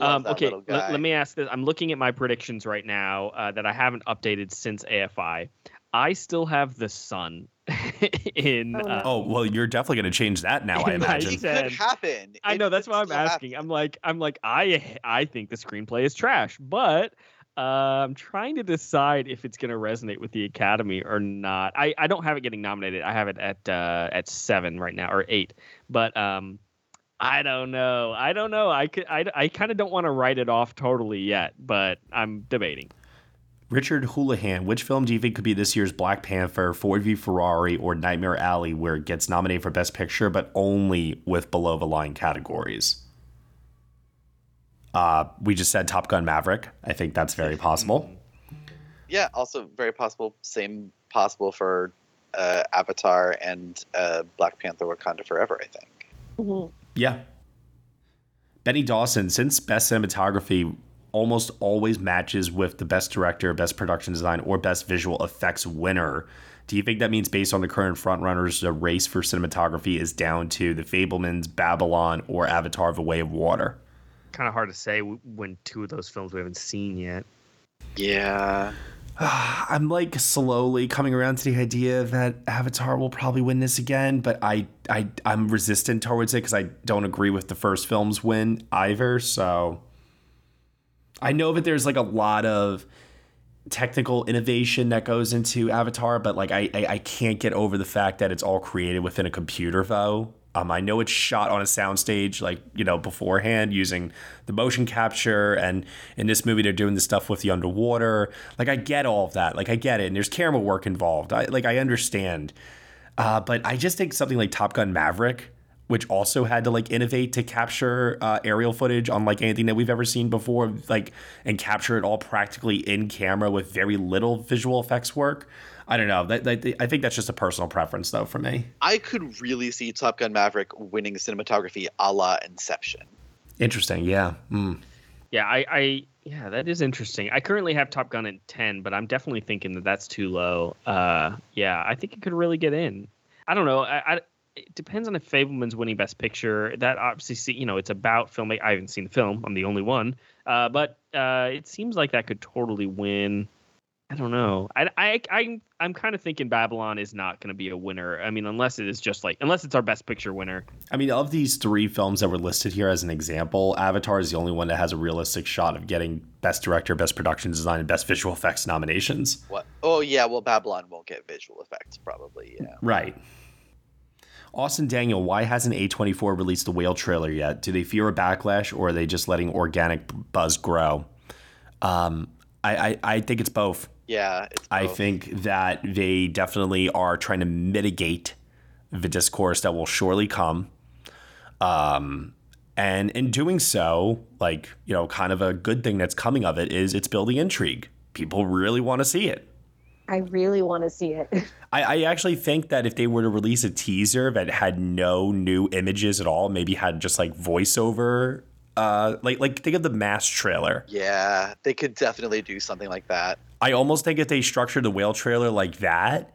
um, okay, little let, let me ask this. I'm looking at my predictions right now uh, that I haven't updated since AFI. I still have the Son in. Uh, Oh well, you're definitely going to change that now. I imagine. set. Could happen. I It know that's why I'm still happen. asking. I'm like, I'm like, I I think the screenplay is trash, but uh, I'm trying to decide if it's going to resonate with the Academy or not. I, I don't have it getting nominated. I have it at uh, at seven right now or eight, but um, I don't know. I don't know. I could I, I kind of don't want to write it off totally yet, but I'm debating. Richard Houlihan, which film do you think could be this year's Black Panther, Ford v Ferrari, or Nightmare Alley, where it gets nominated for Best Picture, but only with below the line categories? Uh, we just said Top Gun Maverick. I think that's very possible. Yeah, also very possible. Same possible for uh, Avatar and uh, Black Panther: Wakanda Forever. I think. Yeah. Benny Dawson, since Best Cinematography almost always matches with the Best Director, Best Production Design, or Best Visual Effects winner, do you think that means based on the current frontrunners, the race for cinematography is down to The Fabelmans, Babylon, or Avatar: The Way of Water? kind of hard to say when two of those films we haven't seen yet. Yeah. I'm like slowly coming around to the idea that Avatar will probably win this again, but I I I'm resistant towards it because I don't agree with the first film's win either. So I know that there's like a lot of technical innovation that goes into Avatar, but like I I, I can't get over the fact that it's all created within a computer though. Um, I know it's shot on a soundstage, like you know, beforehand using the motion capture, and in this movie they're doing the stuff with the underwater. Like I get all of that, like I get it, and there's camera work involved. I like I understand, uh, but I just think something like Top Gun Maverick, which also had to like innovate to capture uh, aerial footage unlike anything that we've ever seen before, like and capture it all practically in camera with very little visual effects work. I don't know. That, that, I think that's just a personal preference, though, for me. I could really see Top Gun Maverick winning cinematography a la Inception. Interesting. Yeah. Mm. Yeah, I, I, yeah, that is interesting. I currently have Top Gun at ten, but I'm definitely thinking that that's too low. Uh, yeah, I think it could really get in. I don't know. I, I it depends on if Fabelman's winning Best Picture. That obviously, you know, it's about filmmaking. I haven't seen the film. I'm the only one. Uh, but uh, it seems like that could totally win. I don't know. I I I I'm kind of thinking Babylon is not going to be a winner. I mean, unless it is just like unless it's our best picture winner. I mean, of these three films that were listed here as an example, Avatar is the only one that has a realistic shot of getting best director, best production design, and best visual effects nominations. What? Oh yeah, well Babylon won't get visual effects probably. Yeah. Right. Austin Daniel, why hasn't A24 released the whale trailer yet? Do they fear a backlash or are they just letting organic buzz grow? Um, I, I, I think it's both. Yeah. I think that they definitely are trying to mitigate the discourse that will surely come. Um, and in doing so, like, you know, kind of a good thing that's coming of it is it's building intrigue. People really want to see it. I really want to see it. I, I actually think that if they were to release a teaser that had no new images at all, maybe had just like voiceover, uh, like like think of the mass trailer. Yeah, they could definitely do something like that. I almost think if they structured the whale trailer like that,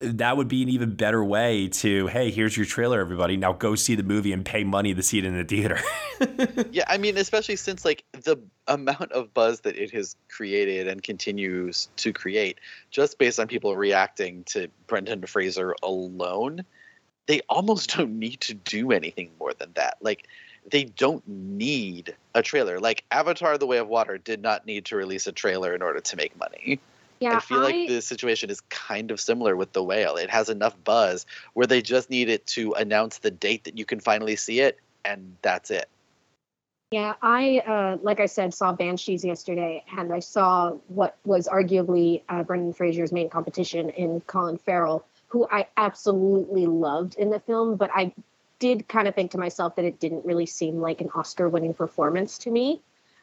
that would be an even better way to hey, here's your trailer, everybody. Now go see the movie and pay money to see it in the theater. yeah, I mean, especially since like the amount of buzz that it has created and continues to create, just based on people reacting to Brendan Fraser alone, they almost don't need to do anything more than that. Like they don't need a trailer. Like Avatar: The Way of Water did not need to release a trailer in order to make money. Yeah, I feel I- like the situation is kind of similar with the whale. It has enough buzz where they just need it to announce the date that you can finally see it, and that's it. Yeah, I uh, like I said saw Banshees yesterday, and I saw what was arguably uh, Brendan Fraser's main competition in Colin Farrell, who I absolutely loved in the film. But I did kind of think to myself that it didn't really seem like an Oscar-winning performance to me,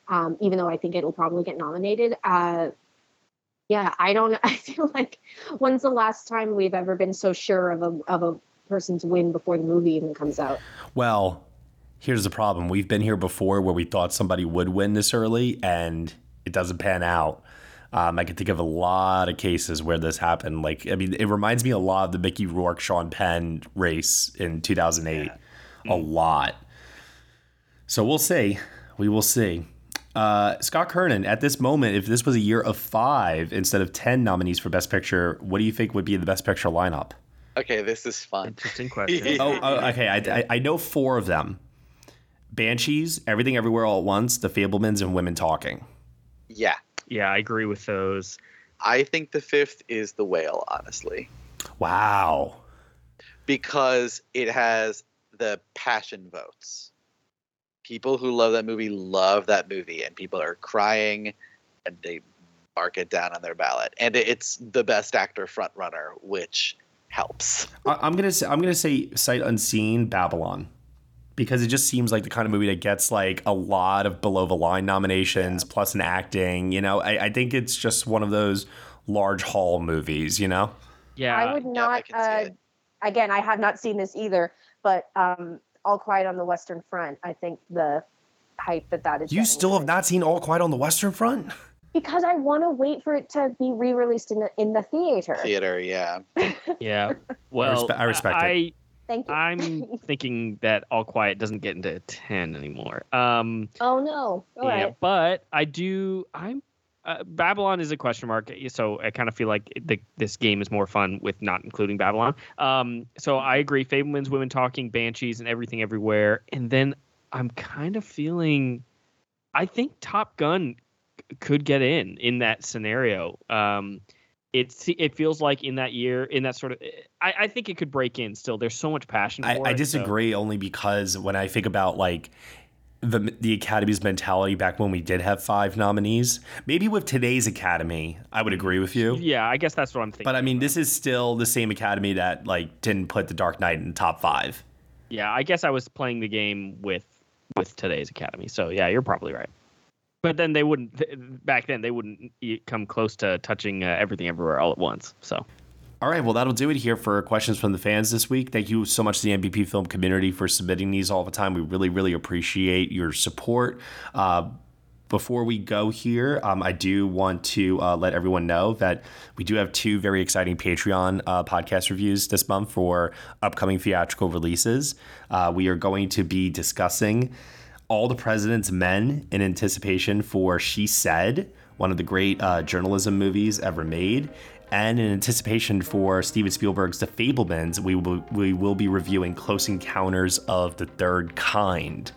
um, even though I think it'll probably get nominated. Uh, yeah, I don't. I feel like when's the last time we've ever been so sure of a of a person's win before the movie even comes out? Well, here's the problem. We've been here before where we thought somebody would win this early and it doesn't pan out. Um, I can think of a lot of cases where this happened. Like, I mean, it reminds me a lot of the Mickey Rourke Sean Penn race in 2008. A lot. So we'll see. We will see. Uh, Scott Kernan, at this moment, if this was a year of five instead of 10 nominees for Best Picture, what do you think would be the Best Picture lineup? Okay, this is fun. Interesting question. oh, oh, okay. I, I, I know four of them Banshees, Everything Everywhere All at Once, The Fabelmans, and Women Talking. Yeah. Yeah, I agree with those. I think the fifth is the whale, honestly, Wow. because it has the passion votes. People who love that movie love that movie, and people are crying, and they mark it down on their ballot. And it's the best actor front runner, which helps. I, I'm gonna say I'm gonna say sight unseen Babylon because it just seems like the kind of movie that gets like a lot of below the line nominations plus an acting. You know, I, I think it's just one of those large hall movies. You know. Yeah. I would not. uh, again, I have not seen this either, but um, All Quiet on the Western Front. I think the hype that that is. You still have not seen All Quiet on the Western Front? because I want to wait for it to be re-released in the in the theater. Theater, yeah. Yeah. Well, respe- I respect it. I, Thank you. I'm thinking that All Quiet doesn't get into 10 anymore. Um, oh no. All yeah, right. but I do. I'm uh, Babylon is a question mark, so I kind of feel like the, this game is more fun with not including Babylon. Um, so I agree. Fabelmans, Women Talking, Banshees, and Everything Everywhere. And then I'm kind of feeling. I think Top Gun c- could get in in that scenario. Um, it's it feels like in that year, in that sort of. I, I think it could break in. Still, there's so much passion. I, for I it, so- disagree only because when I think about like the the Academy's mentality back when we did have five nominees, maybe with today's Academy, I would agree with you. Yeah, I guess that's what I'm thinking. But I mean, this is still the same Academy that like didn't put The Dark Knight in the top five. Yeah, I guess I was playing the game with with today's academy. So yeah, you're probably right. But then they wouldn't back then they wouldn't come close to touching uh, everything everywhere all at once. So All right, well, that'll do it here for questions from the fans this week. Thank you so much to the NBP film community for submitting these all the time. We really, really appreciate your support. Uh, before we go here, um, I do want to uh, let everyone know that we do have two very exciting Patreon uh, podcast reviews this month for upcoming theatrical releases. Uh, we are going to be discussing all the President's Men in anticipation for She Said, one of the great uh, journalism movies ever made. And in anticipation for Steven Spielberg's The Fabelmans, we will, we will be reviewing Close Encounters of the Third Kind.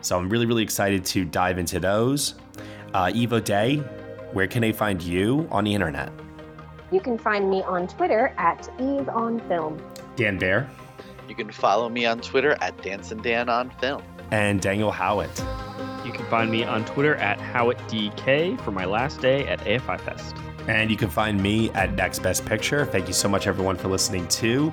So I'm really, really excited to dive into those. Uh, Evo Day, where can they find you on the internet? You can find me on Twitter at Eve on Film. Dan Bayer You can follow me on Twitter at Dancing Dan on Film. and Daniel Howat. you can find me on Twitter at HowatDK for my last day at AFI Fest. And you can find me at Next Best Picture. Thank you so much, everyone, for listening to